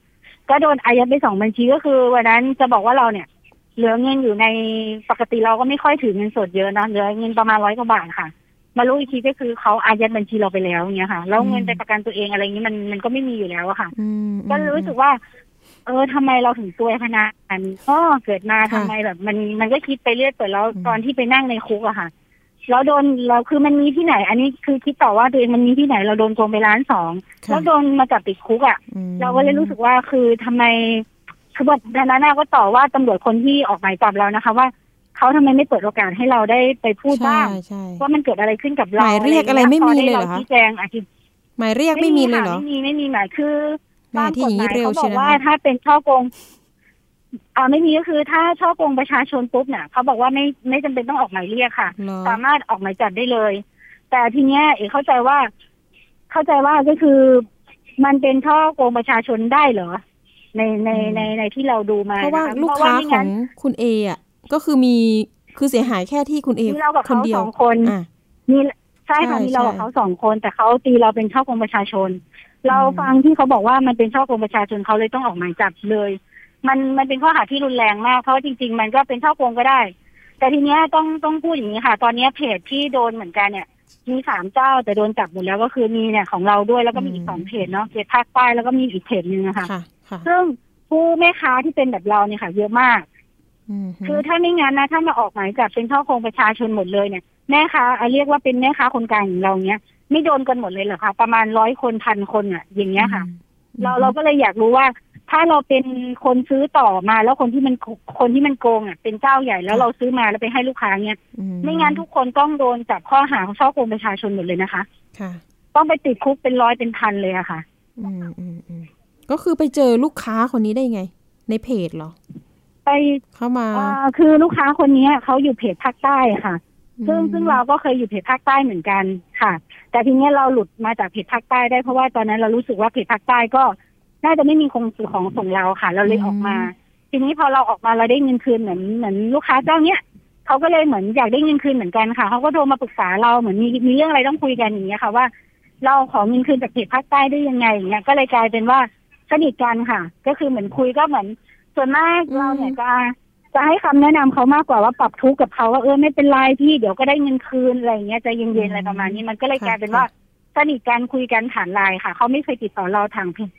ก็โดนอายัดไปสองบัญชีก็คือวันนั้นจะบอกว่าเราเนี่ย เหลือเงินอยู่ในปกติเราก็ไม่ค่อยถือเงินสดเยอะนะเหลือเงินประมาณร้อยกว่าบาทค่ะ มารู้อีกทีก็คือเขาอายัดบัญชีเราไปแล้วอย่างเงี้ยค่ะแล้วเงินไปประกันตัวเองอะไรอย่างนี้มันมันก็ไม่มีอยู่แล้วอะค่ะอืมก็รู้สึกว่า เออทำไมเราถึงตัวยขนาดนั้นก็เกิดมาทำไมแบบ มันมันก็คิดไปเรื่อยเปื่อยแล้วตอนที่ไปนั่งในคุกอะค่ะแล้วโดนเราคือมันมีที่ไหน อันนี้คือคิดต่อว่าตัวเองมันมีที่ไหนเราโดนโกงไปล้านสองค่ะแล้วโดนมาจับติดคุกอะอืมเราก็เลยรู้สึกว่าคือทำไมคือแบบดังนั้นน่ะก็ต่อว่าตำรวจคนที่ออกหมายจับเรานะคะ ว่า เขาทำไมไม่เปิดโอกาสให้เราได้ไปพูดใช่บ้างใช่ว่ามันเกิดอะไรขึ้นกับหเรามายเรียกอะไรไม่มีเลยเหรอพคะด้าชี้แจงอธิหมายเรียกไม่มีเลยเหรอค่ะไม่มีไม่มีหมายคือแม่ที่อย่างนี้เร็วเขาบเชีอยกวนะว่าคะถ้าเป็นช่อโกงอ่าไม่มีก็คือถ้าช่อโกงประชาชนปุ๊บเนี่ยเขาบอกว่าไม่ไม่จำเป็นต้องออกหมายเรียกค่ะเหรอสามารถออกหมายจับได้เลย แต่ทีเนี้ยเอกเข้าใจว่า เข้าใจว่าก็คือ มันเป็นช่อโกงประชาชนได้เหรอในในในในที่เราดูมาเพราะว่านะคะลูกเพค้าไม่ของั้งนคุณเออะ ก็คือมีคือเสียหายแค่ที่คุณเอมีเรากับคนเขาเดียสวองคนอะมีใช่ค่ะใช่มีเรากับใช่เขาสองคน แต่เขาตีเราเป็นช่อโกงประชาชน เราฟังที่เขาบอกว่ามันเป็นช่อโกงประชาชนเขาเลยต้องออกหมายจับเลย มันมันเป็นข้อหาที่รุนแรงมากเพราะว่าจริง ๆ มันก็เป็นช่อโกงก็ได้ แต่ทีเนี้ยต้องต้องพูดอย่างนี้ค่ะ ตอนเนี้ยเพจที่โดนเหมือนกันเนี่ยมีสามเจ้าแต่โดนจับหมดแล้วก็คือมีเนี่ยของเราด้วยแล้วก็มีอีกสองเพจเนาะเพจภาคใต้แล้วก็มีอีกเพจหนึ่งนะคะค่ะค่ะซึ่งผู้แม่ค้าที่เป็นแบบเราเนี่ยค่ะ เยอะมากอืม คือถ้าไม่งั้นนะถ้ามาออกหมายจับเป็นช่อโกงประชาชนหมดเลยเนี่ยแม่ค้าอะเรียกว่าเป็นแม่ค้าคนกลางอย่างเราเนี้ย ไม่โดนกันหมดเลยเหรอคะประมาณร้อยคนพันคนอะ อย่างเงี้ยค่ะ เราเราก็เลยอยากรู้ว่า ถ้าเราเป็นคนซื้อต่อมา แล้วคนที่มันคนที่มันโกงอะเป็นเจ้าใหญ่แล้วเราซื้อมาแล้วไปให้ลูกค้าเนี่ยอืไม่งั้นทุกคนต้องโดนจับข้อหาช่อโกงประชาชนหมดเลยนะคะค่ะ ต้องไปติดคุกเป็นร้อยเป็นพันเลยอะค่ะ อืมอืมอืมก็คือไปเจอลูกค้าคนนี้ได้ไง ในเพจเหรอ ไปเข้ามาอ่าคือลูกค้าคนนี้เขาอยู่เพจภาคใต้ค่ะ ซึ่งอืมซึ่งเราก็เคยอยู่เพจภาคใต้เหมือนกันค่ะ แต่ทีเนี้ยเราหลุดมาจากเพจภาคใต้ได้เพราะว่าตอนนั้นเรารู้สึกว่าเพจภาคใต้ก็น่าจะไม่มีคงสื่อของส่งเราค่ะ เราเลยออกมา ทีนี้พอเราออกมาเราได้เงินคืนเหมือนเหมือนลูกค้าเจ้าเนี้ยเขาก็เลยเหมือนอยากได้เงินคืนเหมือนกันค่ะเขาก็โทรมาปรึกษาเราเหมือนมีมีเรื่องอะไรต้องคุยกันอย่างเงี้ยค่ะว่า เราขอเงินคืนจากเพจภาคใต้ได้ยังไงอย่างเงี้ยก็เลยกลายเป็นว่าสนิทกันค่ะ ก็คือเหมือนคุยก็เหมือน ส่วนมากเราเนี่ยจะจะให้คำแนะนำเขามากกว่าว่าปรับทุกข์กับเขาว่าเออไม่เป็นไรพี่เดี๋ยวก็ได้เงินคืนอะไรอย่างเงี้ยใจเย็นๆอะไรประมาณนี้มันก็เลยกลายเป็นว่าสนิทกันคุยกันผ่านไลน์ค่ะ เขาไม่เคยติดต่อเราทางเพจ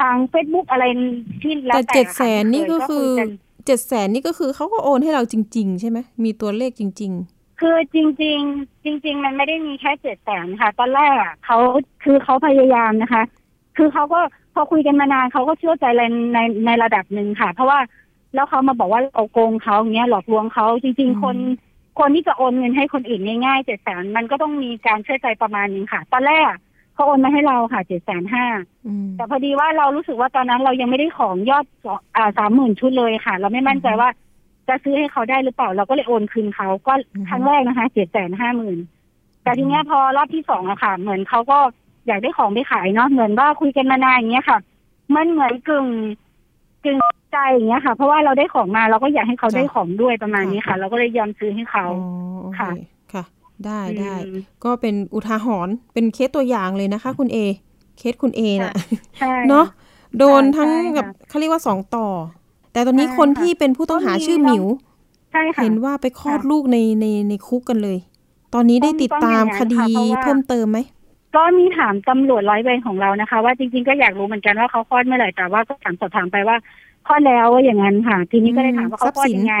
ทางเฟซบุ๊กอะไรที่แล้วแต่แต่เจ็ดอะแสค่ะนนี่ก็ที่คืยอกันเจ็ดแสนนี่ก็คือเขาก็โอนให้เราจริง ๆ ใช่ไหมมีตัวเลขจริงคือจริงๆจริง ๆ มันไม่ได้มีแค่เจ็ดแสนค่ะ ตอนแรกอะเขาคือเขาพยายามนะคะ คือเขาก็ พอคุยกันมานานเขาก็เชื่อใจในในในระดับหนึ่งค่ะ เพราะว่าแล้วเขามาบอกว่าเราโกงเขาอย่างเงี้ยหลอกลวงเขาจริงอืมๆคนคนที่จะโอนเงินให้คนอื่นง่ายๆเจ็ดแสนมันก็ต้องมีการเชื่อใจประมาณนึงค่ะ ตอนแรกเขาโอนมาให้เราค่ะเจ็ดแสนห้าๆอืมแต่พอดีว่าเรารู้สึกว่าตอนนั้นเรายังไม่ได้ของยอดสองอ่าสามหมื่นชุดเลยค่ะ เราไม่มั่นใจว่าจะซื้อให้เขาได้หรือเปล่า เราก็เลยโอนคืนเขาก็อือฮึครั้งแรกนะคะเจ็ดแสนห้าหมื่นแต่ทีเนี้ยพอรอบที่สองอะค่ะ เหมือนเขาก็ อยากได้ของไปขายเนาะเหมือนว่าคุยกันมานานอย่างเงี้ยค่ะ มันเหมือนกึ่งกึ่งใจอย่างเงี้ยค่ะ เพราะว่าเราได้ของมาเราก็อยากให้เขาได้ของด้วยประมาณนี้ค่ะ เราก็เลยยอมซื้อให้เขาอ๋อโอเคค่ะค่ะ ได้ได้อืมก็เป็นอุทาหรณ์เป็นเคสตัวอย่างเลยนะคะ คุณเอ เคสคุณเอน่ะใช่เนาะโดนทั้งใช่ค่ะกับเขาเรียกว่าสองต่อ แต่ตอนนี้ใช่คนค่ะที่เป็นผู้ต้องหาก็มีชื่อหมิวใช่ค่ะเห็นว่าไปคลอดค่ะลูกในในในคุกกันเลย ตอนนี้ได้ต้องติดตามต้องอย่างนั้นคดีค่ะเพราะว่าเพิ่มเติมไหม ก็มีถามตำรวจร้อยเวรของเรานะคะ ว่าจริงๆก็อยากรู้เหมือนกันว่าเขาคลอดเมื่อไหร่แต่ว่าก็ถามสอบถามไปว่าคลอดแล้วว่าอย่างนั้นค่ะ ทีนี้ก็เลยถามว่าเขาคลอดยังไง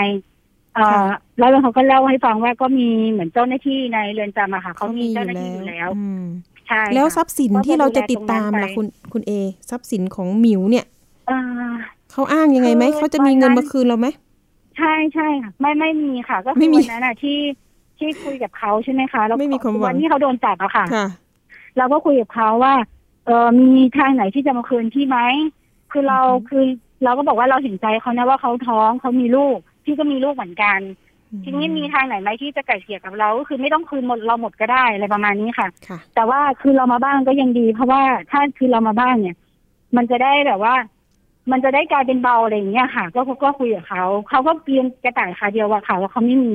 เอ่อร้อยเวรเขาก็เล่าให้ฟังว่าก็มีเหมือนเจ้าหน้าที่ในเรือนจำอะค่ะเขามีเจ้าหน้าที่อยู่แล้วอืมใช่แล้วค่ะทรัพย์สินก็จะที่เราจะติดตามดูแลตรงนั้นล่ะไปคุณคุณเอทรัพย์สินของหมิวเนี่ยเอ่อเขาอ้างยังไงไหมคือเขาจะมีเงินวันนั้มานคืนเราไหมใช่ใช่ค่ะไม่ไม่มีค่ะ ก็คืไม่อมีวันนั้นอะที่ที่คุยกับเขาใช่ไหมคะแล้วไม่มีความหวังวันที่เขาโดนจับอะค่ะค่ะ เราก็คุยกับเขาว่า เออมีทางไหนที่จะมาคืนพี่ไหมคือเราอือฮึคือเราก็บอกว่าเราเห็นใจเขานะว่าเขาท้องเขามีลูก พี่ก็มีลูกเหมือนกัน ทีนี้มีทางไหนไหมที่จะไก่เกลี่ยกับเราก็คือไม่ต้องคืนหมดเราหมดก็ได้อะไรประมาณนี้ค่ะค่ะแต่ว่าคือเรามาบ้างก็ยังดี เพราะว่าถ้าคือเรามาบ้างเนี่ย มันจะได้แบบว่า มันจะได้กลายเป็นเบาอะไรอย่างเงี้ยค่ะ ก็ก็คุยกับเขาเขาก็เพียงกระต่ายขาเดียวว่าค่ะว่าเขาไม่มี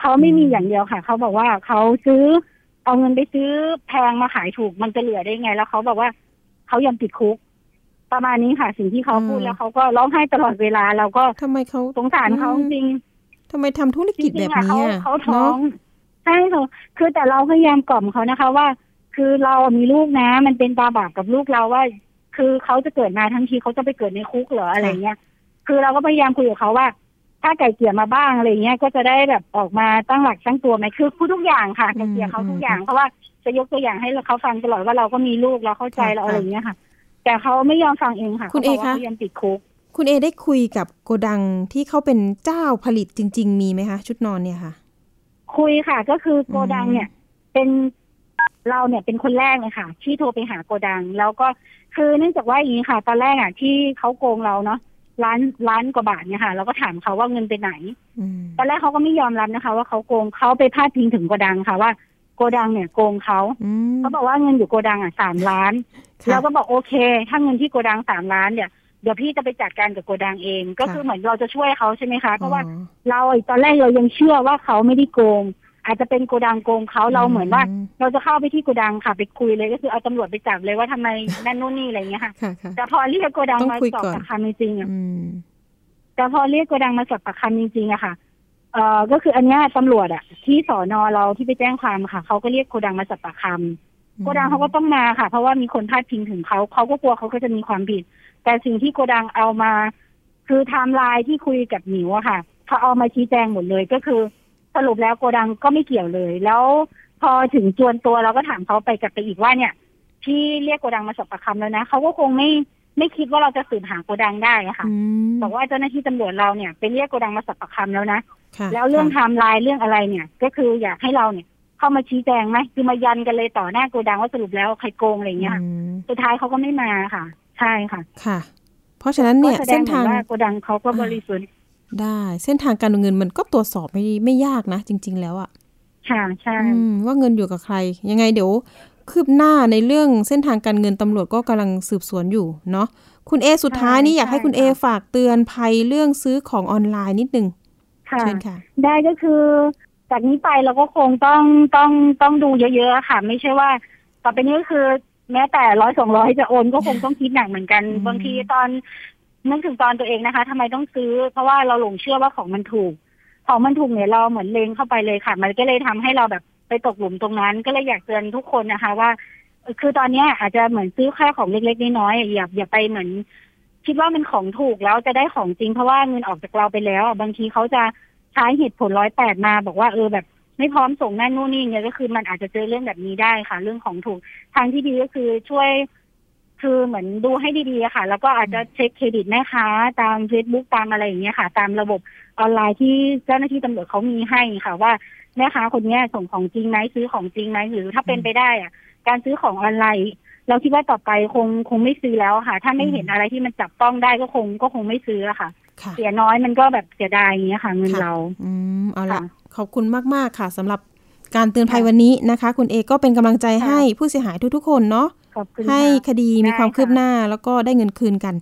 เขาไม่มีอย่างเดียวค่ะเขาบอกว่าเขาซื้อ เอาเงินไปซื้อแพงมาขายถูกมันจะเหลือได้ไง แล้วเขาบอกว่าเขายอมติดคุก ประมาณนี้ค่ะ สิ่งที่เขาพูดอืมแล้วเขาก็ร้องไห้ตลอดเวลาเราก็ทำไมเขาสงสารเขาจริงทำไมทำธุรจกิจริแบงบๆอะนี้เขาอะเขาท้อเนาะงใช่ค่ะคือแต่เราพยายามกล่อมเขานะคะว่า คือเรามีลูกนะ มันเป็นตาบาปกับลูกเราว่า คือเขาจะเกิดมาทั้งทีเขาจะไปเกิดในคุกเหรออะไรเงี้ย คือเราก็พยายามคุยกับเขาว่า ถ้าไก่เกลี่ยมาบ้างอะไรเงี้ยก็จะได้แบบออกมาตั้งหลักตั้งตัวไหมคือพูดทุกอย่างค่ะไก่เกลี่ยเขาทุกอย่างเพราะว่าจะยกตัวอย่างให้เขาฟังตลอดว่าเราก็มีลูกเราเข้าใจเราอะไรเงี้ยค่ะ แต่เขาไม่ยอมฟังเองค่ะคุณเขาบอกเอคะว่าเขายังติดคุกคุณเอได้คุยกับโกดังที่เขาเป็นเจ้าผลิตจริง ๆ มีไหมคะชุดนอนเนี่ยค่ะ คุยค่ะก็คือโกดังเนี่ย เป็นเราเนี่ยเป็นคนแรกเลยค่ะ ที่โทรไปหาโกดัง แล้วก็คือเนื่องจากว่าอย่างนี้ค่ะ ตอนแรกอะที่เขาโกงเราเนาะ ล้านล้านกว่าบาทเนี่ยค่ะ เราก็ถามเขาว่าเงินไปไหนอืมตอนแรกเขาก็ไม่ยอมรับนะคะ ว่าเขาโกงเขาไปพาดพิงถึงโกดังค่ะว่าโกดังเนี่ยโกงเขาอืมเขาบอกว่าเงินอยู่โกดังอะสามล้านค่ะเราก็บอกโอเค ถ้าเงินที่โกดังสามล้านเนี่ยเดี๋ยวพี่จะไปจัดการกับโกดังเอง ก็คือเหมือนเราจะช่วยเขาใช่ไหมคะ เพราะว่าอ๋อเราตอนแรกเรายังเชื่อว่าเขาไม่ได้โกง อาจจะเป็นโกดังโกงเขาเราเหมือนว่า เราจะเข้าไปที่โกดังค่ะไปคุยเลยก็คือเอาตำรวจไปจับเลยว่าทำไมนั่นนู่นนี่อะไรเงี้ยค่ะค่ะค่ะแต่พอเรียกโกดังต้องมาคุยสอบก่อนปากคำจริงๆอะอืมแต่พอเรียกโกดังมาสอบปากคำจริงๆอะค่ะเอ่อก็คืออันเนี้ยตำรวจอะที่สอนอเราที่ไปแจ้งความอะค่ะเขาก็เรียกโกดังมาสอบปากคำโกดังเขาก็ต้องมาค่ะ เพราะว่ามีคนพาดพิงถึงเขาเขาก็กลัวเขาก็จะมีความผิด แต่สิ่งที่โกดังเอามา คือไทม์ไลน์ที่คุยกับหมิวอะค่ะเขาเอามาชี้แจงหมดเลยก็คือ สรุปแล้วโกดังก็ไม่เกี่ยวเลย แล้วพอถึงจวนตัวเราก็ถามเขาไปกลับไปอีกว่าเนี่ยที่เรียกโกดังมาสอบปากคำแล้วนะเขาก็คงไม่ไม่คิดว่าเราจะสืบหาโกดังได้อะค่ะอือมบอกว่าเจ้าหน้าที่ตำรวจเราเนี่ยไปเรียกโกดังมาสอบปากคำแล้วนะค่ะแล้วเรื่องไทค่ะม์ไลน์เรื่องอะไรเนี่ย ก็คืออยากให้เราเนี่ย เข้ามาชี้แจงไหมคือมายันกันเลยต่อหน้าโกดังว่าสรุปแล้วใครโกงอะไรอย่างเงี้ยค่ะอืมสุดท้ายเขาก็ไม่มาค่ะ ใช่ค่ะ ค่ะ เพราะฉะนั้นเนี่ยก็แสดเส้งนเหมือทางนว่าโกดังเขาก็บริสุทธิ์ ได้เส้นทางการเงินมันก็ตรวจสอบไม่ไม่ยากนะจริง ๆ แล้วอะค่ะใช่อืมว่าเงินอยู่กับใคร ยังไงเดี๋ยวคืบหน้าในเรื่องเส้นทางการเงินตำรวจก็กำลังสืบสวนอยู่เนาะคุณเอสุดท้ายนี่อยากให้คุณเอฝากเตือนภัยเรื่องซื้อของออนไลน์นิดนึงค่ะเชิญค่ะได้ก็คือจากนี้ไปเราก็คงต้องต้องต้องดูเยอะๆค่ะ ไม่ใช่ว่า ต่อไปนี้ก็คือ แม้แต่ร้อยสองร้อยจะโอนก็คงต้องคิดหนักเหมือนกันอืมบางทีตอน นึกถึงตอนตัวเองนะคะทำไมต้องซื้อ เพราะว่าเราหลงเชื่อว่าของมันถูก ของมันถูกเนี่ยเราเหมือนเลงเข้าไปเลยค่ะ มันก็เลยทำให้เราแบบไปตกหลุมตรงนั้น ก็เลยอยากเตือนทุกคนนะคะ ว่า คือตอนนี้อาจจะเหมือนซื้อแค่ของเล็กๆน้อยๆอย่าอย่าไปเหมือน คิดว่ามันของถูกแล้วจะได้ของจริงเพราะว่าเงินออกจากเราไปแล้ว บางทีเขาจะใช้เหตุผลร้อยแปดมา บอกว่าเออแบบไม่พร้อมส่งนั่นนู่นนี่เนี่ยก็คือมันอาจจะเจอเรื่องแบบนี้ได้ค่ะ เรื่องของถูกทางที่ดีก็คือช่วย คือเหมือนดูให้ดีๆอะค่ะ แล้วก็อาจจะเช็คเครดิตแม่ค้าตาม Facebook ตามอะไรอย่างเงี้ยค่ะ ตามระบบออนไลน์ที่เจ้าหน้าที่ตำรวจเขามีให้ค่ะ ว่าแม่ค้าคนเนี้ยส่งของจริงไหมซื้อของจริงไหมหรือถ้าเป็นไปได้อะการซื้อของออนไลน์ เราคิดว่าต่อไปคงคงไม่ซื้อแล้วอะค่ะ ถ้าไม่เห็นอะไรที่มันจับต้องได้ก็คงก็คงไม่ซื้ออะค่ะค่ะ เสียน้อยมันก็แบบเสียดายอย่างเงี้ยค่ะ เงินค่ะเรา อืมเอาละค่ะขอบคุณมากๆค่ะสำหรับ การเตือนภัยค่ะวันนี้นะคะ คุณเอก็เป็นกำลังใจค่ะให้ผู้เสียหายทุกๆ คนเนาะขอบคุณให้ค่ะคดีมีได้ความคืบค่ะหน้าแล้วก็ได้เงินคืนกัน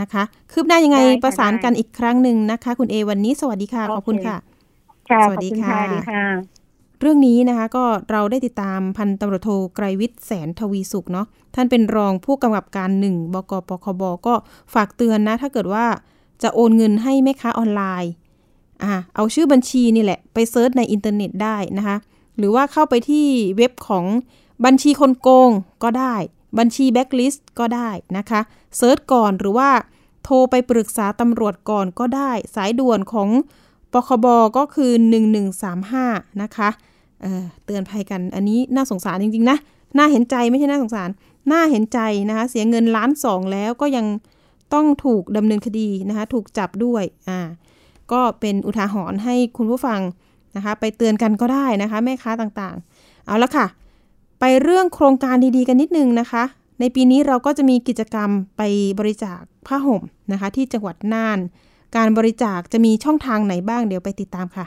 นะคะ คืบหน้ายังไงได้ค่ะประสานได้กันอีกครั้งหนึ่งนะคะ คุณเอวันนี้สวัสดีค่ะโอเคขอบคุณค่ะค่ะสวัสดีขอบคุณค่ะสวัสดีค่ะเรื่องนี้นะคะก็เราได้ติดตามพันตำรวจโทไกรวิทย์แสนทวีสุขเนาะท่านเป็นรองผู้กำกับการหนึ่งบกปคบก็ฝากเตือนนะ ถ้าเกิดว่าจะโอนเงินให้แม่ค้าออนไลน์อ่าเอาชื่อบัญชีนี่แหละ ไป search ในอินเทอร์เน็ตได้นะคะ หรือว่าเข้าไปที่เว็บของบัญชีคนโกงก็ได้ บัญชีแบ็กลิสต์ก็ได้นะคะ search ก่อนหรือว่าโทรไปปรึกษาตำรวจก่อนก็ได้ สายด่วนของปคบก็คือ 1135 นะคะเเตือนภัยกันอันนี้น่าสงสารจริง ๆ นะ น่าเห็นใจไม่ใช่น่าสงสาร น่าเห็นใจนะคะ เสียเงินล้านสองแล้วก็ยังต้องถูกดำเนินคดีนะคะ ถูกจับด้วยอ่าก็เป็นอุทาหรณ์ให้คุณผู้ฟัง นะคะ ไปเตือนกันก็ได้นะคะแม่ค้าต่างๆ เอาละค่ะ ไปเรื่องโครงการดีๆกันนิดนึงนะคะ ในปีนี้เราก็จะมีกิจกรรมไปบริจาคผ้าห่มนะคะ ที่จังหวัดน่าน การบริจาคจะมีช่องทางไหนบ้างเดี๋ยวไปติดตามค่ะ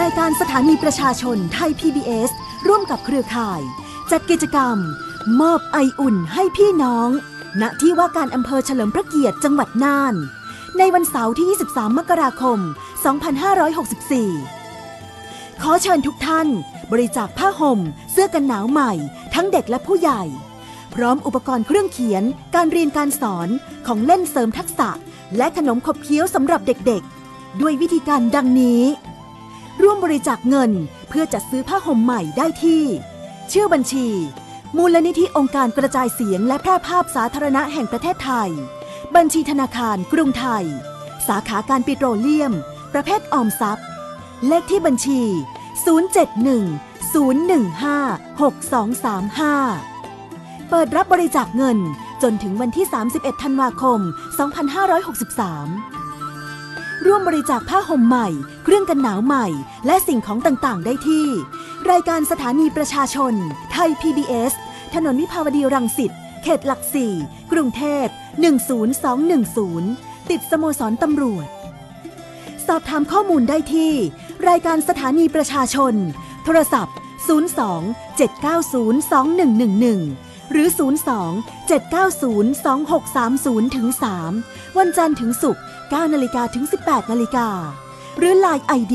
รายการสถานีประชาชนไทย PBS ร่วมกับเครือข่าย จัดกิจกรรม มอบไออุ่นให้พี่น้อง ณที่ว่าการอำเภอเฉลิมพระเกียรติจังหวัดน่าน ในวันเสาร์ที่ 23 มกราคม 2564 ขอเชิญทุกท่านบริจาคผ้าห่ม เสื้อกันหนาวใหม่ ทั้งเด็กและผู้ใหญ่ พร้อมอุปกรณ์เครื่องเขียน การเรียนการสอนของเล่นเสริมทักษะ และขนมขบเคี้ยวสำหรับเด็กๆ ด้วยวิธีการดังนี้ ร่วมบริจาคเงินเพื่อจัดซื้อผ้าห่มใหม่ได้ที่ ชื่อบัญชี มูลนิธิองค์การกระจายเสียงและแพร่ภาพสาธารณะแห่งประเทศไทย บัญชีธนาคารกรุงไทย สาขาการปิโตรเลียม ประเภทออมทรัพย์ เลขที่บัญชี 071-015-6235 เปิดรับบริจาคเงินจนถึงวันที่ 31 ธันวาคม 2563 ร่วมบริจาคผ้าห่มใหม่ เครื่องกันหนาวใหม่ และสิ่งของต่าง ๆ ได้ที่ รายการสถานีประชาชน ไทย PBS ถนนวิภาวดีรังสิต เขตหลักสี่ กรุงเทพ 10210 ติดสโมสรตำรวจ สอบถามข้อมูลได้ที่ รายการสถานีประชาชน โทรศัพท์ 02 790 2111หรือ 02 790 2630ถึง3วันจันทร์ถึงศุกร์9นาฬิกาถึง 18นาฬิกา หรือ Line ID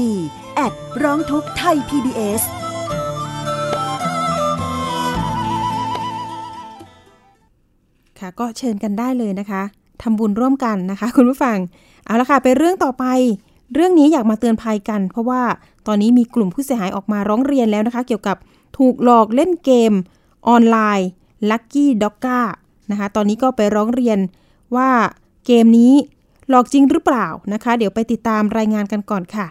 แอดร้องทุกไทย PBS คะ ก็เชิญกันได้เลยนะคะทำบุญร่วมกันนะคะ คุณผู้ฟัง เอาละค่ะไปเรื่องต่อไป เรื่องนี้อยากมาเตือนภัยกัน เพราะว่าตอนนี้มีกลุ่มผู้เสียหายออกมาร้องเรียนแล้วนะคะ เกี่ยวกับถูกหลอกเล่นเกม ออนไลน์ Lucky d o g g a นะคะ ตอนนี้ก็ไปร้องเรียนว่าเกมนี้หลอกจริงหรือเปล่านะคะ เดี๋ยวไปติดตามรายงานกันก่อนค่ะ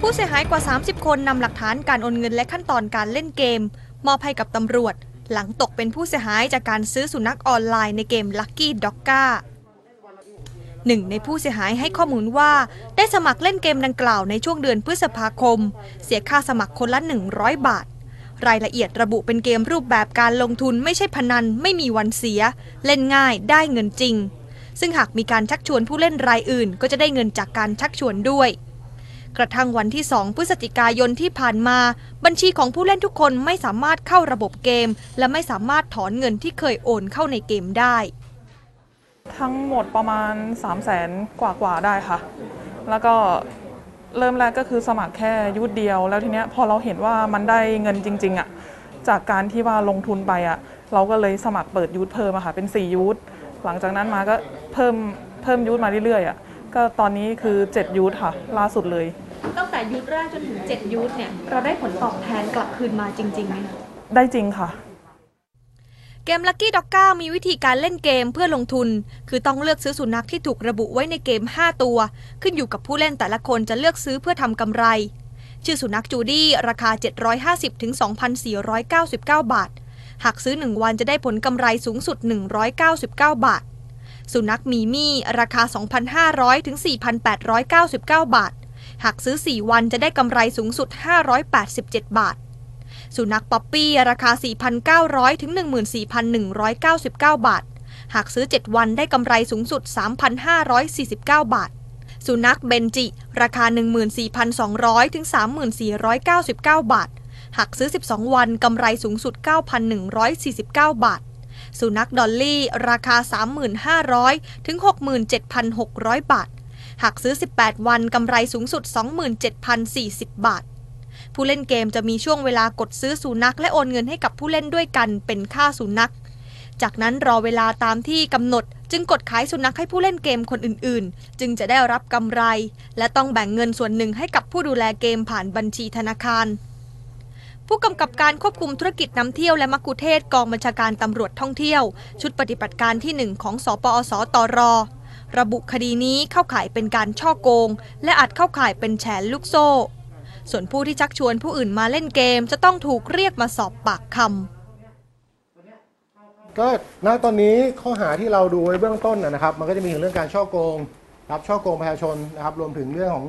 ผู้เสียหายกว่า 30 คนนำหลักฐานการโอนเงินและขั้นตอนการเล่นเกม มอบให้กับตำรวจ หลังตกเป็นผู้เสียหายจากการซื้อสุนัขออนไลน์ในเกม Lucky d o g g a หนึ่งในผู้เสียหายให้ข้อมูลว่า ได้สมัครเล่นเกมดังกล่าวในช่วงเดือนพฤษภาคม เสียค่าสมัครคนละ 100 บาท รายละเอียดระบุเป็นเกมรูปแบบการลงทุนไม่ใช่พนันไม่มีวันเสีย เล่นง่ายได้เงินจริง ซึ่งหากมีการชักชวนผู้เล่นรายอื่น ก็จะได้เงินจากการชักชวนด้วย กระทั่งวันที่ 2 พฤศจิกายนที่ผ่านมา บัญชีของผู้เล่นทุกคนไม่สามารถเข้าระบบเกม และไม่สามารถถอนเงินที่เคยโอนเข้าในเกมได้ ทั้งหมดประมาณ 3 0 0แสนกว่ากว่าได้ค่ะ แล้วก็เริ่มแรกก็คือสมัครแค่ยูทเดียว แล้วทีเนี้ยพอเราเห็นว่ามันได้เงินจริง ๆอะ่ะจากการที่ว่าลงทุนไปอะ่ะเราก็เลยสมัครเปิดยูทเพิ่มอะค่ะเป็น 4 ยูทหลังจากนั้นมาก็เพิ่มเพิ่มยูทมาเรื่อยๆอะ่ะก็ตอนนี้คือ 7 ยูทค่ะ ล่าสุดเลย ตั้งแต่ยุทธแรกจนถึง7ยุทธเนี่ยเราได้ผลตอบแทนกลับคืนมาจริงๆไหมได้จริงค่ะ เกม Lucky d o g g a มีวิธีการเล่นเกมเพื่อลงทุน คือต้องเลือกซื้อสุนัขที่ถูกระบุไว้ในเกม 5 ตัว ขึ้นอยู่กับผู้เล่นแต่ละคนจะเลือกซื้อเพื่อทำกำไร ชื่อสุนัขจูดี้ราคา 750ถึง2,499 บาท หากซื้อ 1 วันจะได้ผลกำไรสูงสุด 199 บาท สุนัขมีมี่ราคา 2,500ถึง4,899 บาท หากซื้อ 4 วันจะได้กำไรสูงสุด 587 บาท สุนัขป๊อปปี้ราคา 4,900 ถึง 14,199 บาท หากซื้อ 7 วันได้กำไรสูงสุด 3,549 บาท สุนัขเบนจิ ราคา 14,200 ถึง 3499 บาท หากซื้อ 12 วันกำไรสูงสุด 9,149 บาทสุนัขดอลลี่ ราคา 35,000ถึง 67,600 บาท หากซื้อ 18 วันกำไรสูงสุด 27,040 บาท ผู้เล่นเกมจะมีช่วงเวลากดซื้อสุนัขและโอนเงินให้กับผู้เล่นด้วยกันเป็นค่าสุนัข จากนั้นรอเวลาตามที่กำหนดจึงกดขายสุนัขให้ผู้เล่นเกมคนอื่นๆ จึงจะได้รับกำไร และต้องแบ่งเงินส่วนหนึ่งให้กับผู้ดูแลเกมผ่านบัญชีธนาคาร ผู้กำกับการควบคุมธุรกิจนำเที่ยวและมักคุเทศกองบัญชาการตำรวจท่องเที่ยว ชุดปฏิบัติการที่ 1 ของสปอสตรอ ระบุคดีนี้เข้าข่ายเป็นการช่อโกง และอาจเข้าข่ายเป็นแฉลูกโซ่ ส่วนผู้ที่ชักชวนผู้อื่นมาเล่นเกมจะต้องถูกเรียกมาสอบปากคำก็ณตอนนี้ข้อหาที่เราดูไว้เบื้องต้นนะครับ มันก็จะมีเรื่องการช่อโกงครับช่อโกงประชาชนนะครับ รวมถึงเรื่องของ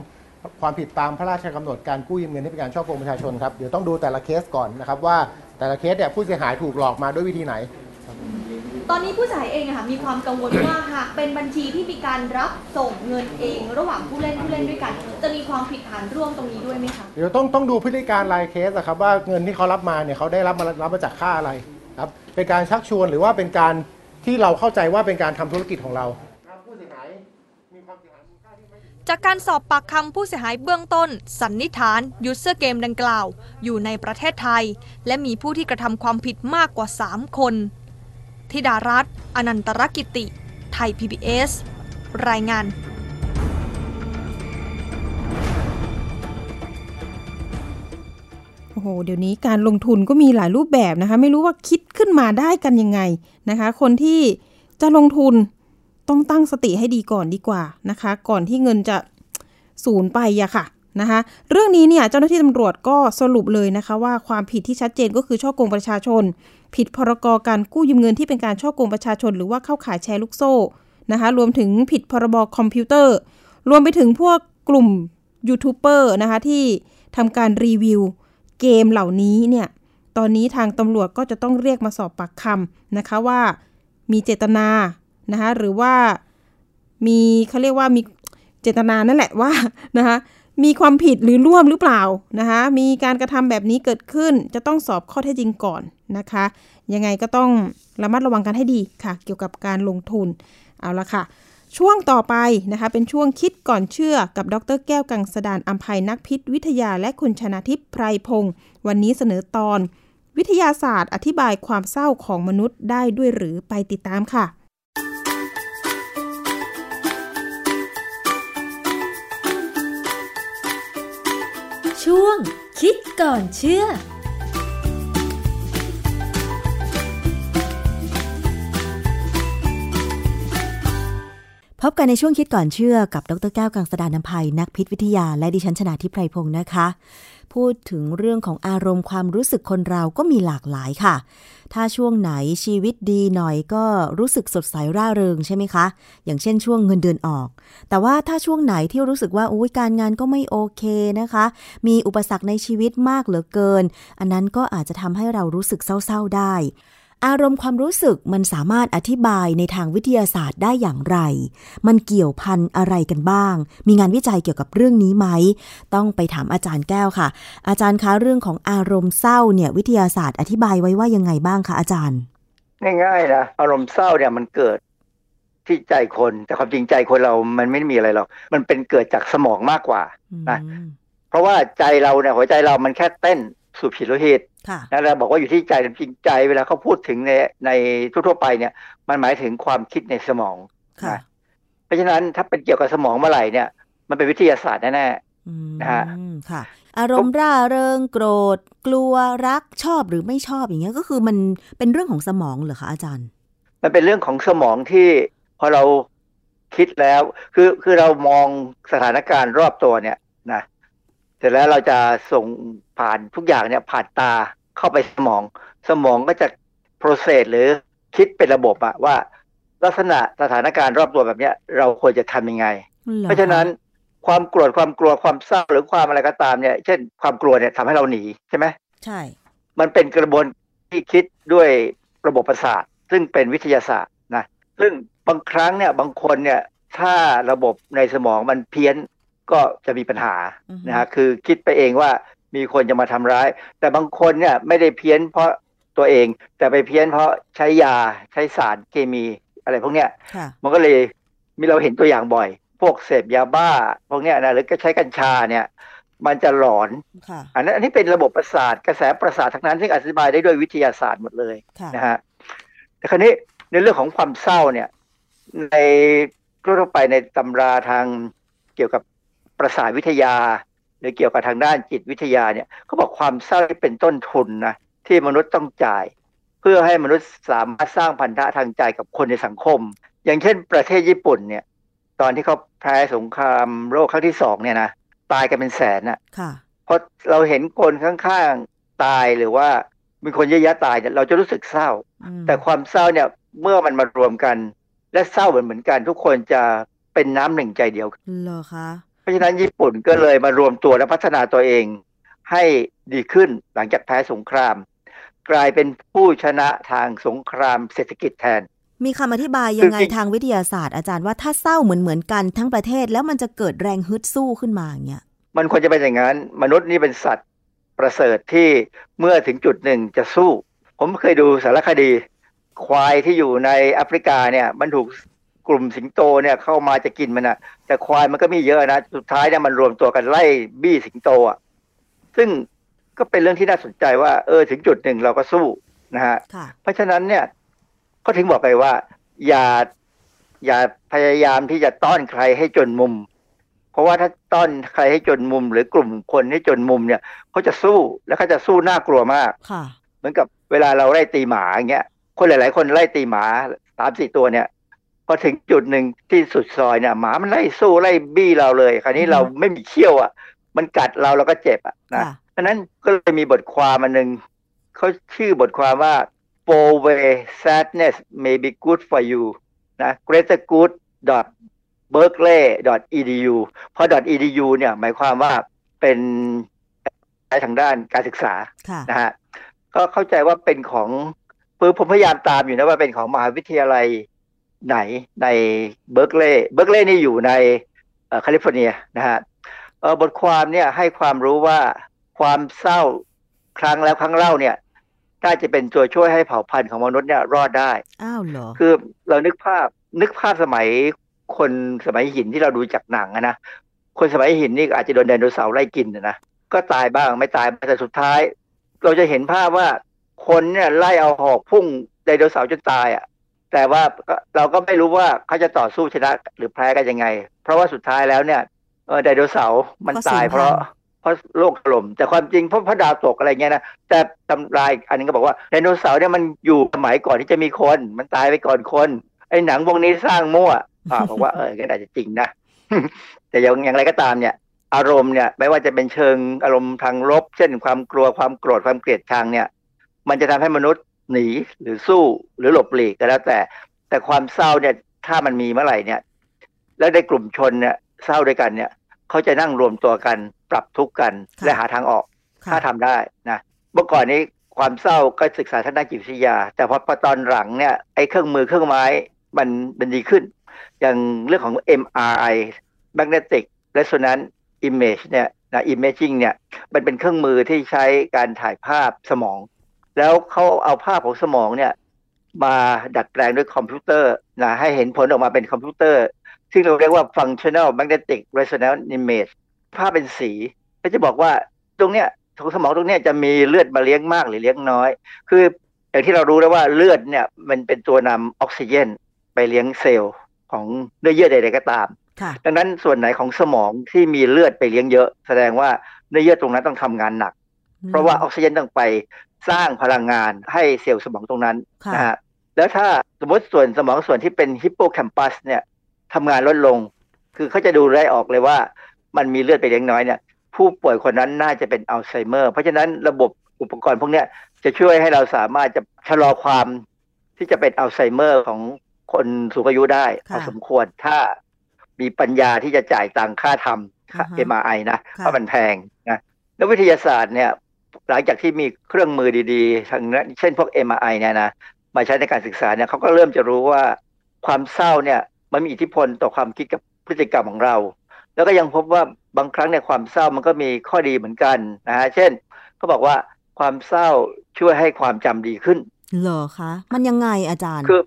ความผิดตามพระราชกำหนดการกู้ยืมเงินที่เป็นการช่อโกงประชาชนครับเดี๋ยวต้องดูแต่ละเคสก่อนนะครับว่าแต่ละเคสเนี่ยผู้เสียหายถูกหลอกมาด้วยวิธีไหน ตอนนี้ผู้เสียหายเองอะค่ะมีความกังวลว่าหากเป็นบัญชีที่มีการรับส่งเงินเอง ระหว่างผู้เล่นผู้เล่นด้วยกัน จะมีความผิดฐานร่วมตรงนี้ด้วยไหมคะเดี๋ยวต้องต้องดูพฤติการรายเคสอะครับว่าเงินที่เขารับมาเนี่ยเขาได้รับมารับมาจากค่าอะไรครับเป็นการชักชวนหรือว่าเป็นการที่เราเข้าใจว่าเป็นการทำธุรกิจของเราจากการสอบปากคำผู้เสียหายเบื้องต้น สันนิษฐานยูเซอร์เกมดังกล่าว อยู่ในประเทศไทย และมีผู้ที่กระทำความผิดมากกว่า 3 คน ธิดารัตน์อนันตรกิติ ไทย PBS รายงานโอ้โหเดี๋ยวนี้การลงทุนก็มีหลายรูปแบบนะคะ ไม่รู้ว่าคิดขึ้นมาได้กันยังไงนะคะ คนที่จะลงทุนต้องตั้งสติให้ดีก่อนดีกว่านะคะ ก่อนที่เงินจะสูญไปอะค่ะนะคะ เรื่องนี้เนี่ยเจ้าหน้าที่ตำรวจก็สรุปเลยนะคะ ว่าความผิดที่ชัดเจนก็คือช่อโกงประชาชน ผิดพรกการกู้ยืมเงินที่เป็นการช่อโกงประชาชน หรือว่าเข้าขายแชร์ลูกโซ่นะคะรวมถึงผิดพรบคอมพิวเตอร์ รวมไปถึงพวกกลุ่มยูทูบเบอร์นะคะที่ทำการรีวิวเกมเหล่านี้เนี่ยตอนนี้ทางตำรวจก็จะต้องเรียกมาสอบปากคำนะคะว่ามีเจตนานะคะหรือว่ามีเขาเรียกว่ามีเจตนานั่นแหละว่านะคะ มีความผิดหรือร่วมหรือเปล่านะคะมีการกระทำแบบนี้เกิดขึ้น จะต้องสอบข้อเท็จจริงก่อนนะคะ ยังไงก็ต้องระมัดระวังกันให้ดีค่ะ เกี่ยวกับการลงทุนเอาละค่ะ ช่วงต่อไปนะคะ เป็นช่วงคิดก่อนเชื่อกับดรแก้วกังสดานอัมภัยนักพิษ วิทยาและคุณชนาทิพย์ไพรพงศ์วันนี้เสนอตอน วิทยาศาสตร์ อธิบายความเศร้าของมนุษย์ได้ด้วยหรือไปติดตามค่ะ ช่วง คิดก่อนเชื่อพบกันในช่วงคิดก่อนเชื่อกับ ดรแก้วกังสดานนภัยนักพิษวิทยา และดิฉันชนาทิพไพรพงศ์นะคะ พูดถึงเรื่องของอารมณ์ความรู้สึกคนเราก็มีหลากหลายค่ะ ถ้าช่วงไหนชีวิตดีหน่อยก็รู้สึกสดใสร่าเริงใช่ไหมคะ อย่างเช่นช่วงเงินเดือนออก แต่ว่าถ้าช่วงไหนที่รู้สึกว่าโอ้ยการงานก็ไม่โอเคนะคะ มีอุปสรรคในชีวิตมากเหลือเกิน อันนั้นก็อาจจะทำให้เรารู้สึกเศร้าๆได้ อารมณ์ความรู้สึกมันสามารถอธิบายในทางวิทยาศาสตร์ได้อย่างไร มันเกี่ยวพันอะไรกันบ้าง มีงานวิจัยเกี่ยวกับเรื่องนี้ไหม ต้องไปถามอาจารย์แก้วค่ะ อาจารย์คะเรื่องของอารมณ์เศร้าเนี่ยวิทยาศาสตร์อธิบายไว้ว่ายังไงบ้างคะอาจารย์ ง่ายๆนะอารมณ์เศร้าเนี่ยมันเกิดที่ใจคน แต่ความจริงใจคนเรามันไม่มีอะไรหรอก มันเป็นเกิดจากสมองมากกว่านะ เพราะว่าใจเราเนี่ยหัวใจเรามันแค่เต้น สูบฉีดโลหิตนะเราบอกว่าอยู่ที่ใจจริงใจเวลาเขาพูดถึงในในทั่วๆไปเนี่ย มันหมายถึงความคิดในสมองนะเพราะฉะนั้นถ้าเป็นเกี่ยวกับสมองเมื่อไหร่เนี่ย มันเป็นวิทยาศาสตร์แน่ๆนะฮะค่ะ อารมณ์ร่าเริงโกรธ กลัวรักชอบหรือไม่ชอบอย่างเงี้ยก็คือมันเป็นเรื่องของสมองเหรอคะอาจารย์ มันเป็นเรื่องของสมองที่พอเราคิดแล้วคือคือเรามองสถานการณ์รอบตัวเนี่ยนะเสร็จแล้วเราจะส่ง ผ่านทุกอย่างเนี่ยผ่านตาเข้าไปสมอง สมองก็จะ process หรือคิดเป็นระบบอะว่า ลักษณะสถานการณ์รอบตัวแบบเนี้ย เราควรจะทำยังไง เพราะฉะนั้นความโกรธความกลัวความเศร้าหรือความอะไรก็ตามเนี่ย เช่น ความกลัวเนี่ยทำให้เราหนีใช่ไหมใช่ มันเป็นกระบวนที่คิดด้วยระบบประสาท ซึ่งเป็นวิทยาศาสตร์นะซึ่งบางครั้งเนี่ยบางคนเนี่ยถ้าระบบในสมองมันเพี้ยนก็จะมีปัญหานะฮะคือคิดไปเองว่า มีคนจะมาทำร้าย แต่บางคนเนี่ยไม่ได้เพี้ยนเพราะตัวเอง แต่ไปเพี้ยนเพราะใช้ยาใช้สารเคมีอะไรพวกเนี้ยมันก็เลยมีเราเห็นตัวอย่างบ่อย พวกเสพยาบ้า พวกเนี้ยนะหรือก็ใช้กัญชาเนี่ย มันจะหลอนอันนั้นอันนี้เป็นระบบประสาทกระแสประสาททั้งนั้นซึ่งอธิบายได้ด้วยวิทยาศาสตร์หมดเลยนะฮะแต่คราวนี้ในเรื่องของความเศร้าเนี่ย ในทั่วไปในตำราทางเกี่ยวกับประสาทวิทยา หรือเกี่ยวกับทางด้านจิตวิทยาเนี่ยเขาบอกความเศร้าเป็นต้นทุนนะที่มนุษย์ต้องจ่าย เพื่อให้มนุษย์สามารถสร้างพันธะทางใจกับคนในสังคม อย่างเช่น ประเทศญี่ปุ่นเนี่ย ตอนที่เขาแพ้สงครามโลกครั้งที่สองเนี่ยนะตายกันเป็นแสนอะ่ะเพราะเราเห็นคนข้างๆตายหรือว่ามีคนเยอะแยะตายเนี่ยเราจะรู้สึกเศร้า แต่ความเศร้าเนี่ยเมื่อมันมารวมกัน และเศร้าเหมือนเหมือนกัน ทุกคนจะเป็นน้ำหนึ่งใจเดียวเหรอคะ ราะฉะนั้นญี่ปุ่นก็เลยมารวมตัวและพัฒนาตัวเองให้ดีขึ้นหลังจากแพ้สงคราม กลายเป็นผู้ชนะทางสงครามเศรษฐกิจแทน มีคำอธิบายยังไงทางวิทยาศาสตร์อาจารย์ว่าถ้าเศร้าเหมือนเหมือนกันทั้งประเทศแล้วมันจะเกิดแรงฮึดสู้ขึ้นมาอย่างเงี้ยมันควรจะเป็นอย่างนั้น มนุษย์นี่เป็นสัตว์ประเสริฐที่เมื่อถึงจุดหนึ่งจะสู้ ผมเคยดูสารคดี ควายที่อยู่ในแอฟริกาเนี่ย มันถูก กลุ่มสิงโตเนี่ยเข้ามาจะกินมันนะแต่ควายมันก็มีเยอะนะสุดท้ายเนี่ยมันรวมตัวกันไล่บี้สิงโตอะซึ่งก็เป็นเรื่องที่น่าสนใจว่า เออถึงจุดหนึ่งเราก็สู้นะฮะเพราะฉะนั้นเนี่ยก็ถึงบอกไปว่า อย่าอย่าพยายามที่จะต้อนใครให้จนมุม เพราะว่าถ้าต้อนใครให้จนมุม หรือกลุ่มคนให้จนมุมเนี่ยเขาจะสู้แล้วเขาจะสู้น่ากลัวมากเหมือนกับเวลาเราไล่ตีหมาอย่างเงี้ยคนหลาย ๆ คนไล่ตีหมาสามสี่ตัวเนี่ย พอถึงจุดหนึ่งที่สุดซอยเนี่ยหมามันไล่สู้ไล่บี้เราเลย คราวนี้เราไม่มีเขี้ยวอะ มันกัดเราเราก็เจ็บอะนะเพราะนั้นก็เลยมีบทความมันหนึ่งเขาชื่อบทความว่า four ways sadness may be good for you นะ greater good dot berkeley dot edu เพราะ dot edu เนี่ยหมายความว่าเป็นทางด้านการศึกษานะฮะก็เข้าใจว่าเป็นของคือผมพยายามตามอยู่นะว่าเป็นของมหาวิทยาลัย ไหนในเบิร์กเลย์เบิร์กเลย์นี่อยู่ในแคลิฟอร์เนียนะฮะบทความเนี่ยให้ความรู้ว่าความเศร้าครั้งแล้วครั้งเล่าเนี่ยน่าจะเป็นตัวช่วยให้เผ่าพันธุ์ของมนุษย์เนี่ยรอดได้ อ้าวเหรอ คือเรานึกภาพนึกภาพสมัยคนสมัยหินที่เราดูจากหนังนะ คนสมัยหินนี่อาจจะโดนไดโนเสาร์ไล่กินนะ ก็ตายบ้างไม่ตายแต่สุดท้าย เราจะเห็นภาพว่าคนเนี่ยไล่เอาหอกพุ่งไดโนเสาร์จนตายอะ แต่ว่าเราก็ไม่รู้ว่าเขาจะต่อสู้ชนะหรือแพ้กันยังไง เพราะว่าสุดท้ายแล้วเนี่ยไดโนเสาร์มันตายเพราะเพราะโลกถล่มแต่ความจริงเพราะพระดาวตกอะไรเงี้ยนะแต่ตำรายอันนึงก็บอกว่าไดโนเสาร์เนี่ยมันอยู่สมัยก่อนที่จะมีคน มันตายไปก่อนคนไอ้หนังวงนี้สร้างมั่วอ่าบอกว่าเออก็อาจจะจริงนะแต่อย่างอย่างไรก็ตามเนี่ย อารมณ์เนี่ยไม่ว่าจะเป็นเชิงอารมณ์ทางลบ เช่นความกลัวความโกรธความเกลียดชังเนี่ย มันจะทำให้มนุษย์ หนีหรือสู้หรือหลบหลีกก็แล้วแต่ แต่ความเศร้าเนี่ยถ้ามันมีเมื่อไหร่เนี่ย แล้วในกลุ่มชนเนี่ยเศร้าด้วยกันเนี่ยเขาจะนั่งรวมตัวกันปรับทุกข์กันและหาทางออก ถ้าทำได้นะเมื่อก่อนนี้ความเศร้าก็ศึกษาทางด้านจิตวิทยา แต่พอตอนหลังเนี่ยไอ้เครื่องมือเครื่องไม้มันมันดีขึ้น อย่างเรื่องของ MRI magnetic resonance image เนี่ยนะ imaging เนี่ยมันเป็นเครื่องมือที่ใช้การถ่ายภาพสมอง แล้วเขาเอาภาพของสมองเนี่ย มาดัดแปลงด้วยคอมพิวเตอร์นะให้เห็นผลออกมาเป็นคอมพิวเตอร์ ซึ่งเราเรียกว่า functional magnetic resonance image ภาพเป็นสีก็จะบอกว่าตรงเนี้ยของสมองตรงเนี้ยจะมีเลือดมาเลี้ยงมากหรือเลี้ยงน้อย คืออย่างที่เรารู้แล้วว่าเลือดเนี่ยมันเป็นตัวนำออกซิเจนไปเลี้ยงเซลล์ของเนื้อเยื่อใดๆก็ตามดังนั้นส่วนไหนของสมองที่มีเลือดไปเลี้ยงเยอะ แสดงว่าเนื้อเยื่อตรงนั้นต้องทำงานหนัก เพราะว่าออกซิเจนต้องไปสร้างพลังงานให้เซลล์สมองตรงนั้นนะฮะแล้วถ้าสมมติส่วนสมองส่วนที่เป็นฮิปโปแคมปัสเนี่ยทำงานลดลง คือเขาจะดูได้ออกเลยว่ามันมีเลือดไปเลี้ยงน้อยเนี่ยผู้ป่วยคนนั้นน่าจะเป็นอัลไซเมอร์ เพราะฉะนั้นระบบอุปกรณ์พวกนี้จะช่วยให้เราสามารถจะชะลอความที่จะเป็นอัลไซเมอร์ของคนสูงอายุได้พอสมควรถ้ามีปัญญาที่จะจ่ายตังค่าทำค่า MRI นะเพราะมันแพงนะนักวิทยาศาสตร์เนี่ย หลังจากที่มีเครื่องมือดีๆทางนั้นเช่นพวก MRI เนี่ยนะมาใช้ในการศึกษาเนี่ยเขาก็เริ่มจะรู้ว่าความเศร้าเนี่ยมันมีอิทธิพลต่อความคิดกับพฤติกรรมของเรา แล้วก็ยังพบว่าบางครั้งในความเศร้ามันก็มีข้อดีเหมือนกันนะฮะเช่นเขาบอกว่าความเศร้าช่วยให้ความจำดีขึ้นเหรอคะมันยังไงอาจารย์ คือ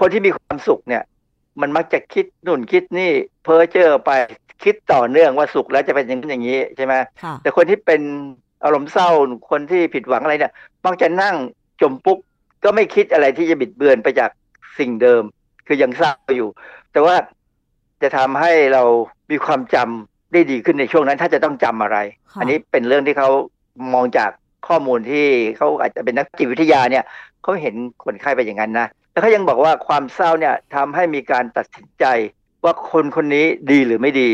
คนที่มีความสุขเนี่ย มันมักจะคิดนู่นคิดนี่ เพ้อเจ้อไปคิดต่อเนื่องว่าสุขแล้วจะเป็นอย่างนี้อย่างนี้ใช่ไหมแต่คนที่เป็น อารมณ์เศร้าคนที่ผิดหวังอะไรเนี่ยมักจะนั่งจมปุ๊กก็ไม่คิดอะไรที่จะบิดเบือนไปจากสิ่งเดิม คือยังเศร้าอยู่ แต่ว่าจะทำให้เรามีความจำได้ดีขึ้นในช่วงนั้น ถ้าจะต้องจำอะไร อันนี้เป็นเรื่องที่เขามองจากข้อมูลที่เขาอาจจะเป็นนักจิตวิทยาเนี่ยเขาเห็นคนไข้ไปอย่างนั้นนะแล้วเขายังบอกว่าความเศร้าเนี่ยทำให้มีการตัดสินใจว่าคนคนนี้ดีหรือไม่ดี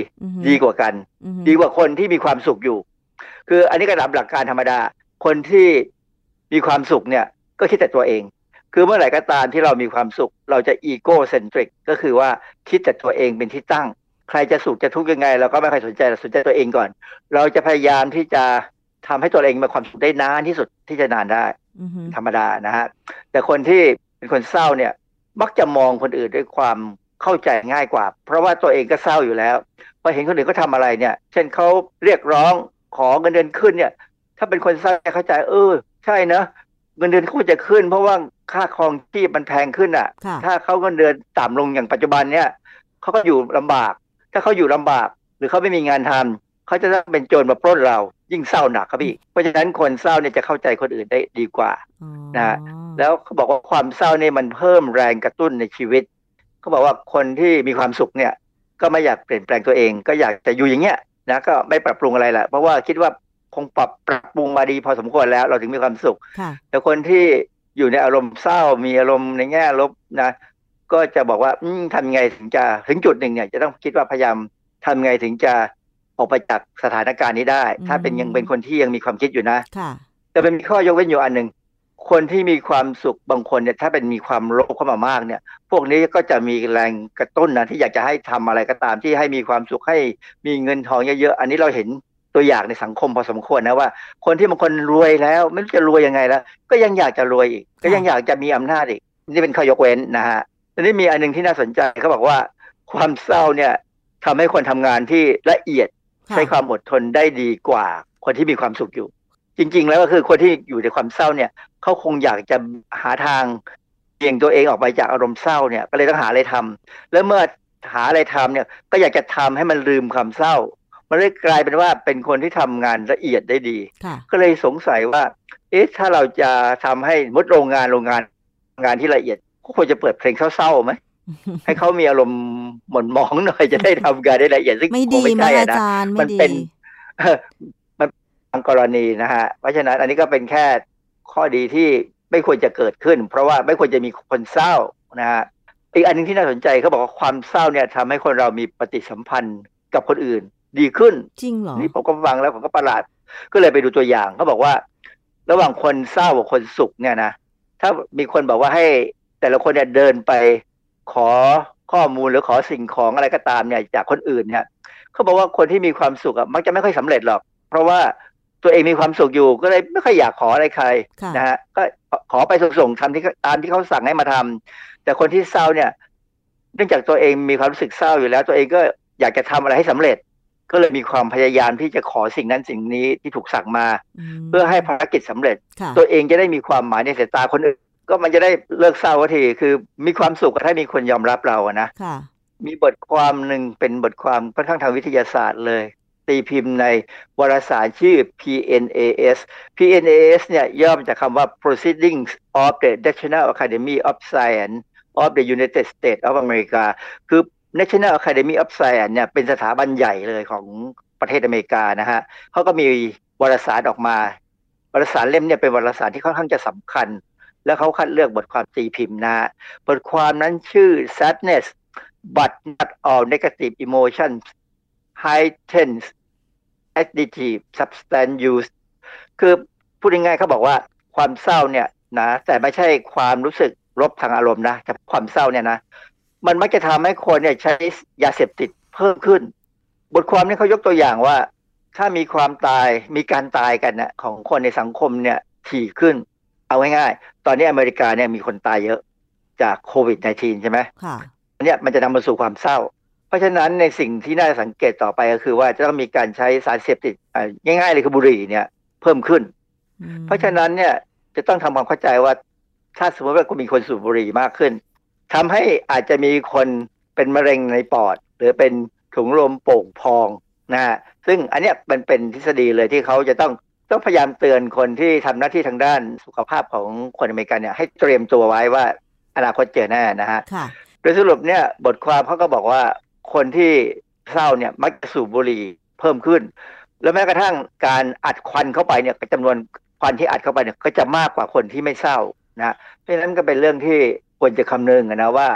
ดีกว่ากัน ดีกว่าคนที่มีความสุขอยู่ คืออันนี้ก็ตามหลักการธรรมดา คนที่มีความสุขเนี่ยก็คิดแต่ตัวเอง คือเมื่อไหร่ก็ตามที่เรามีความสุข เราจะอีโก้เซนทริกก็คือว่าคิดแต่ตัวเองเป็นที่ตั้ง ใครจะสุขจะทุกข์ยังไง เราก็ไม่ค่อยสนใจเราสนใจตัวเองก่อน เราจะพยายามที่จะทำให้ตัวเองมีความสุขได้นานที่สุดที่จะนานได้ธรรมดานะฮะแต่คนที่เป็นคนเศร้าเนี่ย มักจะมองคนอื่นด้วยความเข้าใจง่ายกว่า เพราะว่าตัวเองก็เศร้าอยู่แล้วพอเห็นคนอื่นเขาทาอะไรเนี่ย เช่นเขาเรียกร้อง ขอเงินเดือนขึ้นเนี่ย ถ้าเป็นคนเศร้าเข้าใจเออ ใช่เนะเงินเดือนเขาจะขึ้น เพราะว่าค่าครองชีพมันแพงขึ้นอะ ถ้าเขาเงินเดือนต่ำลงอย่างปัจจุบันเนี่ยเขาก็อยู่ลำบาก ถ้าเขาอยู่ลำบาก หรือเขาไม่มีงานทำเขาจะต้องเป็นโจรมาปล้นเรา ยิ่งเศร้าหนักครับพี่ เพราะฉะนั้นคนเศร้าเนี่ยจะเข้าใจคนอื่นได้ดีกว่านะแล้วเขาบอกว่าความเศร้าเนี่ยมันเพิ่มแรงกระตุ้นในชีวิตเขาบอกว่าคนที่มีความสุขเนี่ย ก็ไม่อยากเปลี่ยนแปลงตัวเอง ก็อยากจะอยู่อย่างเงี้ย นะก็ไม่ปรับปรุงอะไรแหละเพราะว่าคิดว่าคงปรับปรับปรุงมาดีพอสมควรแล้ว เราถึงมีความสุข แต่คนที่อยู่ในอารมณ์เศร้ามีอารมณ์ในแง่ลบนะ ก็จะบอกว่าทำไงถึงจะถึงจุดหนึ่งเนี่ย จะต้องคิดว่าพยายามทำไงถึงจะออกไปจากสถานการณ์นี้ได้ ถ้าเป็นยังเป็นคนที่ยังมีความคิดอยู่นะแต่เป็นมีข้อยกเว้นอยู่อันหนึ่ง คนที่มีความสุขบางคนเนี่ยถ้าเป็นมีความโลภเข้ามามากเนี่ย พวกนี้ก็จะมีแรงกระตุ้นนะที่อยากจะให้ทำอะไรก็ตามที่ให้มีความสุขให้มีเงินทองเยอะๆอันนี้เราเห็นตัวอย่างในสังคมพอสมควรนะว่า คนที่บางคนรวยแล้วไม่รู้จะรวยยังไงแล้ว ก็ยังอยากจะรวยอีก ก็ยังอยากจะมีอำนาจอีก นี่เป็นข้อยกเว้นนะฮะทีนี้มีอันนึงที่น่าสนใจเขาบอกว่า ความเศร้าเนี่ยทำให้คนทำงานที่ละเอียดใช้ความอดทนได้ดีกว่าคนที่มีความสุขอยู่จริง ๆ แล้วก็คือคนที่อยู่ในความเศร้าเนี่ย เขาคงอยากจะหาทางเบี่ยงตัวเองออกไปจากอารมณ์เศร้าเนี่ยก็เลยต้องหาอะไรทำแล้วเมื่อหาอะไรทำเนี่ย ก็อยากจะทำให้มันลืมความเศร้า มันเลยกลายเป็นว่าเป็นคนที่ทำงานละเอียดได้ดีค่ะก็เลยสงสัยว่า เอ๊ะถ้าเราจะทำให้มดโรงงานโรงงานงานที่ละเอียดก็ควรจะเปิดเพลงเศร้าๆไหมให้เขามีอารมณ์หม่นหมองหน่อยจะได้ทำงานได้ละเอียดซึ่งไม่คดีงไม่ไหมใช่อะอานะจารย์มัไม่ดีเป็นมันบางกรณีนะฮะเพราะฉะนั้นอันนี้ก็เป็นแค่ ข้อดีที่ไม่ควรจะเกิดขึ้น เพราะว่าไม่ควรจะมีคนเศร้านะฮะอีกอันหนึงที่น่าสนใจเขาบอกว่าความเศร้าเนี่ยทำให้คนเรามีปฏิสัมพันธ์กับคนอื่น ดีขึ้นจริงเหรอนี่ผมก็ฟังแล้วผมก็ประหลาด ก็เลยไปดูตัวอย่างเขาบอกว่า ระหว่างคนเศร้ากับคนสุขเนี่ยนะถ้ามีคนบอกว่าให้แต่ละคนเนี่ยเดินไปขอข้อมูลหรือขอสิ่งของอะไรก็ตามเนี่ยจากคนอื่นเนี่ยเขาบอกว่าคนที่มีความสุขอะมักจะไม่ค่อยสำเร็จหรอก เพราะว่า ตัวเองมีความสุขอยู่ก็เลยไม่ค่อยอยากขออะไรใครค่ะนะฮะก็ขอไปส่งๆทำที่ตามที่เขาสั่งให้มาทำแต่คนที่เศร้าเนี่ย เนื่องจากตัวเองมีความรู้สึกเศร้าอยู่แล้ว ตัวเองก็อยากจะทำอะไรให้สำเร็จ ก็เลยมีความพยายามที่จะขอสิ่งนั้นสิ่งนี้ที่ถูกสั่งมา เพื่อให้ภารกิจสำเร็จค่ะตัวเองจะได้มีความหมายในสายตาคนอื่น ก็มันจะได้เลิกเศร้าทีคือมีความสุขถ้ามีคนยอมรับเราอะนะค่ะมีบทความหนึ่งเป็นบทความค่อนข้างทางวิทยาศาสตร์เลย ตีพิมพ์ในวารสารชื่อ PNAS PNAS เนี่ยย่อมาจากคำว่า Proceedings of the National Academy of Science of the United States of America คือ National Academy of Science เนี่ยเป็นสถาบันใหญ่เลยของประเทศอเมริกานะฮะเขาก็มีวารสารออกมาวารสารเล่มเนี่ยเป็นวารสารที่ค่อนข้างจะสำคัญ แล้วเขาคัดเลือกบทความตีพิมพ์นะฮะบทความนั้นชื่อ sadness but not all negative emotions heightens additive substance use คือพูดง่ายๆเขาบอกว่าความเศร้าเนี่ยนะแต่ไม่ใช่ความรู้สึกลบทางอารมณ์นะแต่ความเศร้าเนี่ยนะ มันมักจะทำให้คนเนี่ยใช้ยาเสพติดเพิ่มขึ้น บทความนี้เขายกตัวอย่างว่า ถ้ามีความตายมีการตายกันนะของคนในสังคมเนี่ยถี่ขึ้น เอาง่ายๆ ตอนนี้อเมริกาเนี่ยมีคนตายเยอะจากโควิด -19 ใช่ไหมค่ะอันเนี้ยมันจะนำมาสู่ความเศร้าเพ ราะฉะนั้นในสิ่งที่น่าสังเกตต่อไปก็คือว่าจะต้องมีการใช้สารเสพติดอ่าง่ายๆเลยคือบุหรี่เนี่ย เพิ่มขึ้น เพราะฉะนั้นเนี่ยจะต้องทำความเข้าใจว่าถ้าสมมติว่าคุณมีคนสูบบุหรี่มากขึ้นทำให้อาจจะมีคนเป็นมะเร็งในปอด หรือเป็นถุงลมโป่งพองนะฮะซึ่งอันเนี้ยมันเป็นทฤษฎีเลยที่เขาจะต้องต้องพยายามเตือนคนที่ทำหน้าที่ทางด้านสุขภาพของคนอเมริกันเนี่ยให้เตรียมตัวไว้ว่าอนาคตเจอแน่นะฮะค่ะโดยสรุปเนี่ยบทความเขาก็บอกว่า คนที่เศร้าเนี่ยมักจะสูบบุหรี่เพิ่มขึ้น แล้วแม้กระทั่งการอัดควันเข้าไปเนี่ยจำนวนควันที่อัดเข้าไปเนี่ยก็จะมากกว่าคนที่ไม่เศร้านะเพราะฉะนั้นก็เป็นเรื่องที่ควรจะคำนึงอะนะว่า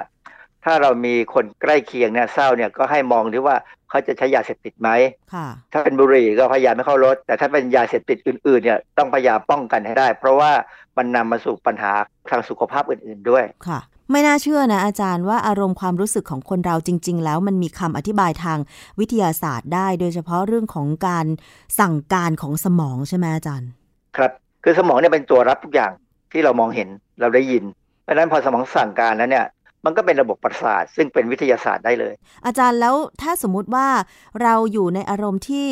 ถ้าเรามีคนใกล้เคียงเนี่ยเศร้าเนี่ยก็ให้มองดูว่าเขาจะใช้ยาเสพติดไหมค่ะถ้าเป็นบุหรี่ก็พยายามไม่เข้าลดแต่ถ้าเป็นยาเสพติดอื่นๆเนี่ยต้องพยายามป้องกันให้ได้ เพราะว่ามันนำมาสู่ปัญหาทางสุขภาพอื่น ๆด้วยค่ะ ไม่น่าเชื่อนะอาจารย์ว่าอารมณ์ความรู้สึกของคนเราจริง ๆ แล้วมันมีคำอธิบายทางวิทยาศาสตร์ได้ โดยเฉพาะเรื่องของการสั่งการของสมองใช่ไหมอาจารย์ ครับ คือสมองเนี่ยเป็นตัวรับทุกอย่างที่เรามองเห็นเราได้ยิน เพราะฉะนั้นพอสมองสั่งการแล้วเนี่ยมันก็เป็นระบบประสาทซึ่งเป็นวิทยาศาสตร์ได้เลย อาจารย์แล้วถ้าสมมุติว่าเราอยู่ในอารมณ์ที่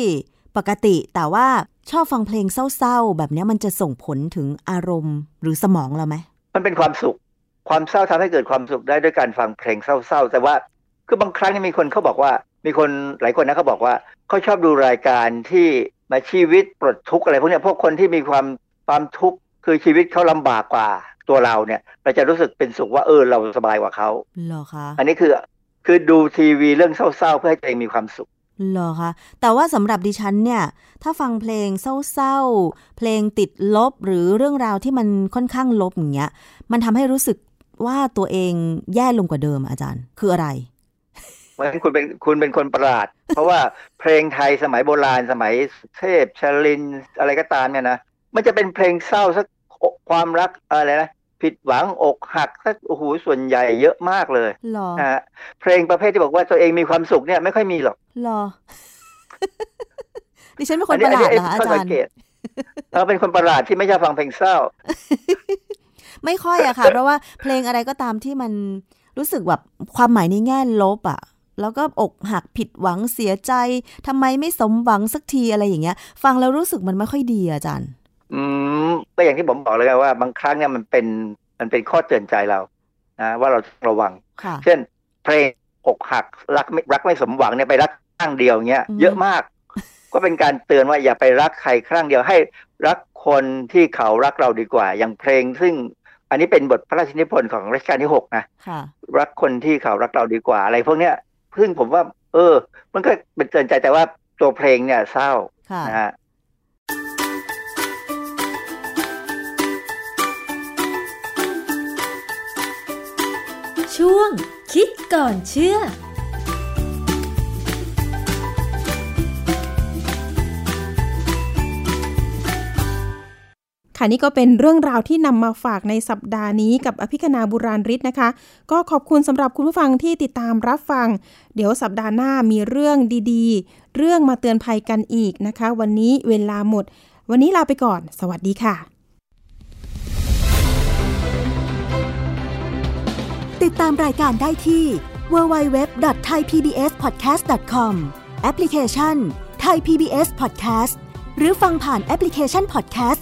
ปกติ แต่ว่าชอบฟังเพลงเศร้าๆ แบบเนี้ยมันจะส่งผลถึงอารมณ์หรือสมองเราไหมมันเป็นความสุข ความเศร้าทำให้เกิดความสุขได้ด้วยการฟังเพลงเศร้าๆแต่ว่าคือบางครั้งเนี่ยมีคนเขาบอกว่า มีคนหลายคนนะเขาบอกว่าเขาชอบดูรายการที่มาชีวิตปลดทุกข์อะไรพวกเนี้ยพวกคนที่มีความความทุกข์คือชีวิตเขาลำบากกว่าตัวเราเนี่ยเราจะรู้สึกเป็นสุขว่าเออเราสบายกว่าเขาเหรอคะอันนี้คือคือดูทีวีเรื่องเศร้าๆเพื่อให้ตัวเองมีความสุขเหรอคะแต่ว่าสำหรับดิฉันเนี่ย ถ้าฟังเพลงเศร้าๆ เพลงติดลบหรือเรื่องราวที่มันค่อนข้างลบอย่างเงี้ย มันทำให้รู้สึก ว่าตัวเองแย่ลงกว่าเดิมอะอาจารย์ คืออะไรเพราะฉะนั้นคุณเป็นคุณเป็นคนประหลาด เพราะว่าเพลงไทยสมัยโบราณสมัยเทพชลินอะไรก็ตามเนี่ยนะมันจะเป็นเพลงเศร้าสักความรักอะไรนะผิดหวังอกหักสักโอ้โหส่วนใหญ่เยอะมากเลยหรอนะฮะเพลงประเภทที่บอกว่าตัวเองมีความสุขเนี่ยไม่ค่อยมีหรอกหรอดิฉันเป็นคนประหลาดเหรอคะอาข้จารสังย์เกตเราเป็นคนประหลาดที่ไม่ชอบฟังเพลงเศร้า ไม่ค่อยอะค่ะ เพราะว่าเพลงอะไรก็ตามที่มันรู้สึกแบบความหมายในแง่ลบอะแล้วก็อกหักผิดหวังเสียใจทำไมไม่สมหวังสักทีอะไรอย่างเงี้ย ฟังแล้วรู้สึกมันไม่ค่อยดีอะอาจารย์ อืมก็อย่างที่ผมบอกเลยไงว่า บางครั้งเนี่ยมันเป็นมันเป็นข้อเตือนใจเรานะว่าเราต้องระวังค่ะเช่น เพลงอกหักรักไม่รักไม่สมหวังเนี่ยไปรักข้างเดียวเงี้ยเยอะมาก ก็เป็นการเตือนว่าอย่าไปรักใครครั้งเดียวให้รักคนที่เขารักเราดีกว่า อย่างเพลงซึ่ง อันนี้เป็นบทพระราชนิพนธ์ของรัชกาลที่หกนะค่ะรักคนที่เขารักเราดีกว่าอะไรพวกเนี้ยซึ่งผมว่า เออ มันก็เป็นเตือนใจแต่ว่าตัวเพลงเนี่ยเศร้าค่ะนะฮะช่วงคิดก่อนเชื่อ ค่ะนี่ก็เป็นเรื่องราวที่นำมาฝากในสัปดาห์นี้กับอภิคณาบุราริศนะคะ ก็ขอบคุณสำหรับคุณผู้ฟังที่ติดตามรับฟัง เดี๋ยวสัปดาห์หน้ามีเรื่องดีๆ เรื่องมาเตือนภัยกันอีกนะคะ วันนี้เวลาหมด วันนี้ลาไปก่อน สวัสดีค่ะ ติดตามรายการได้ที่ www.thaipbspodcast.com แอปพลิเคชัน Thai PBS Podcast หรือฟังผ่านแอปพลิเคชัน Podcast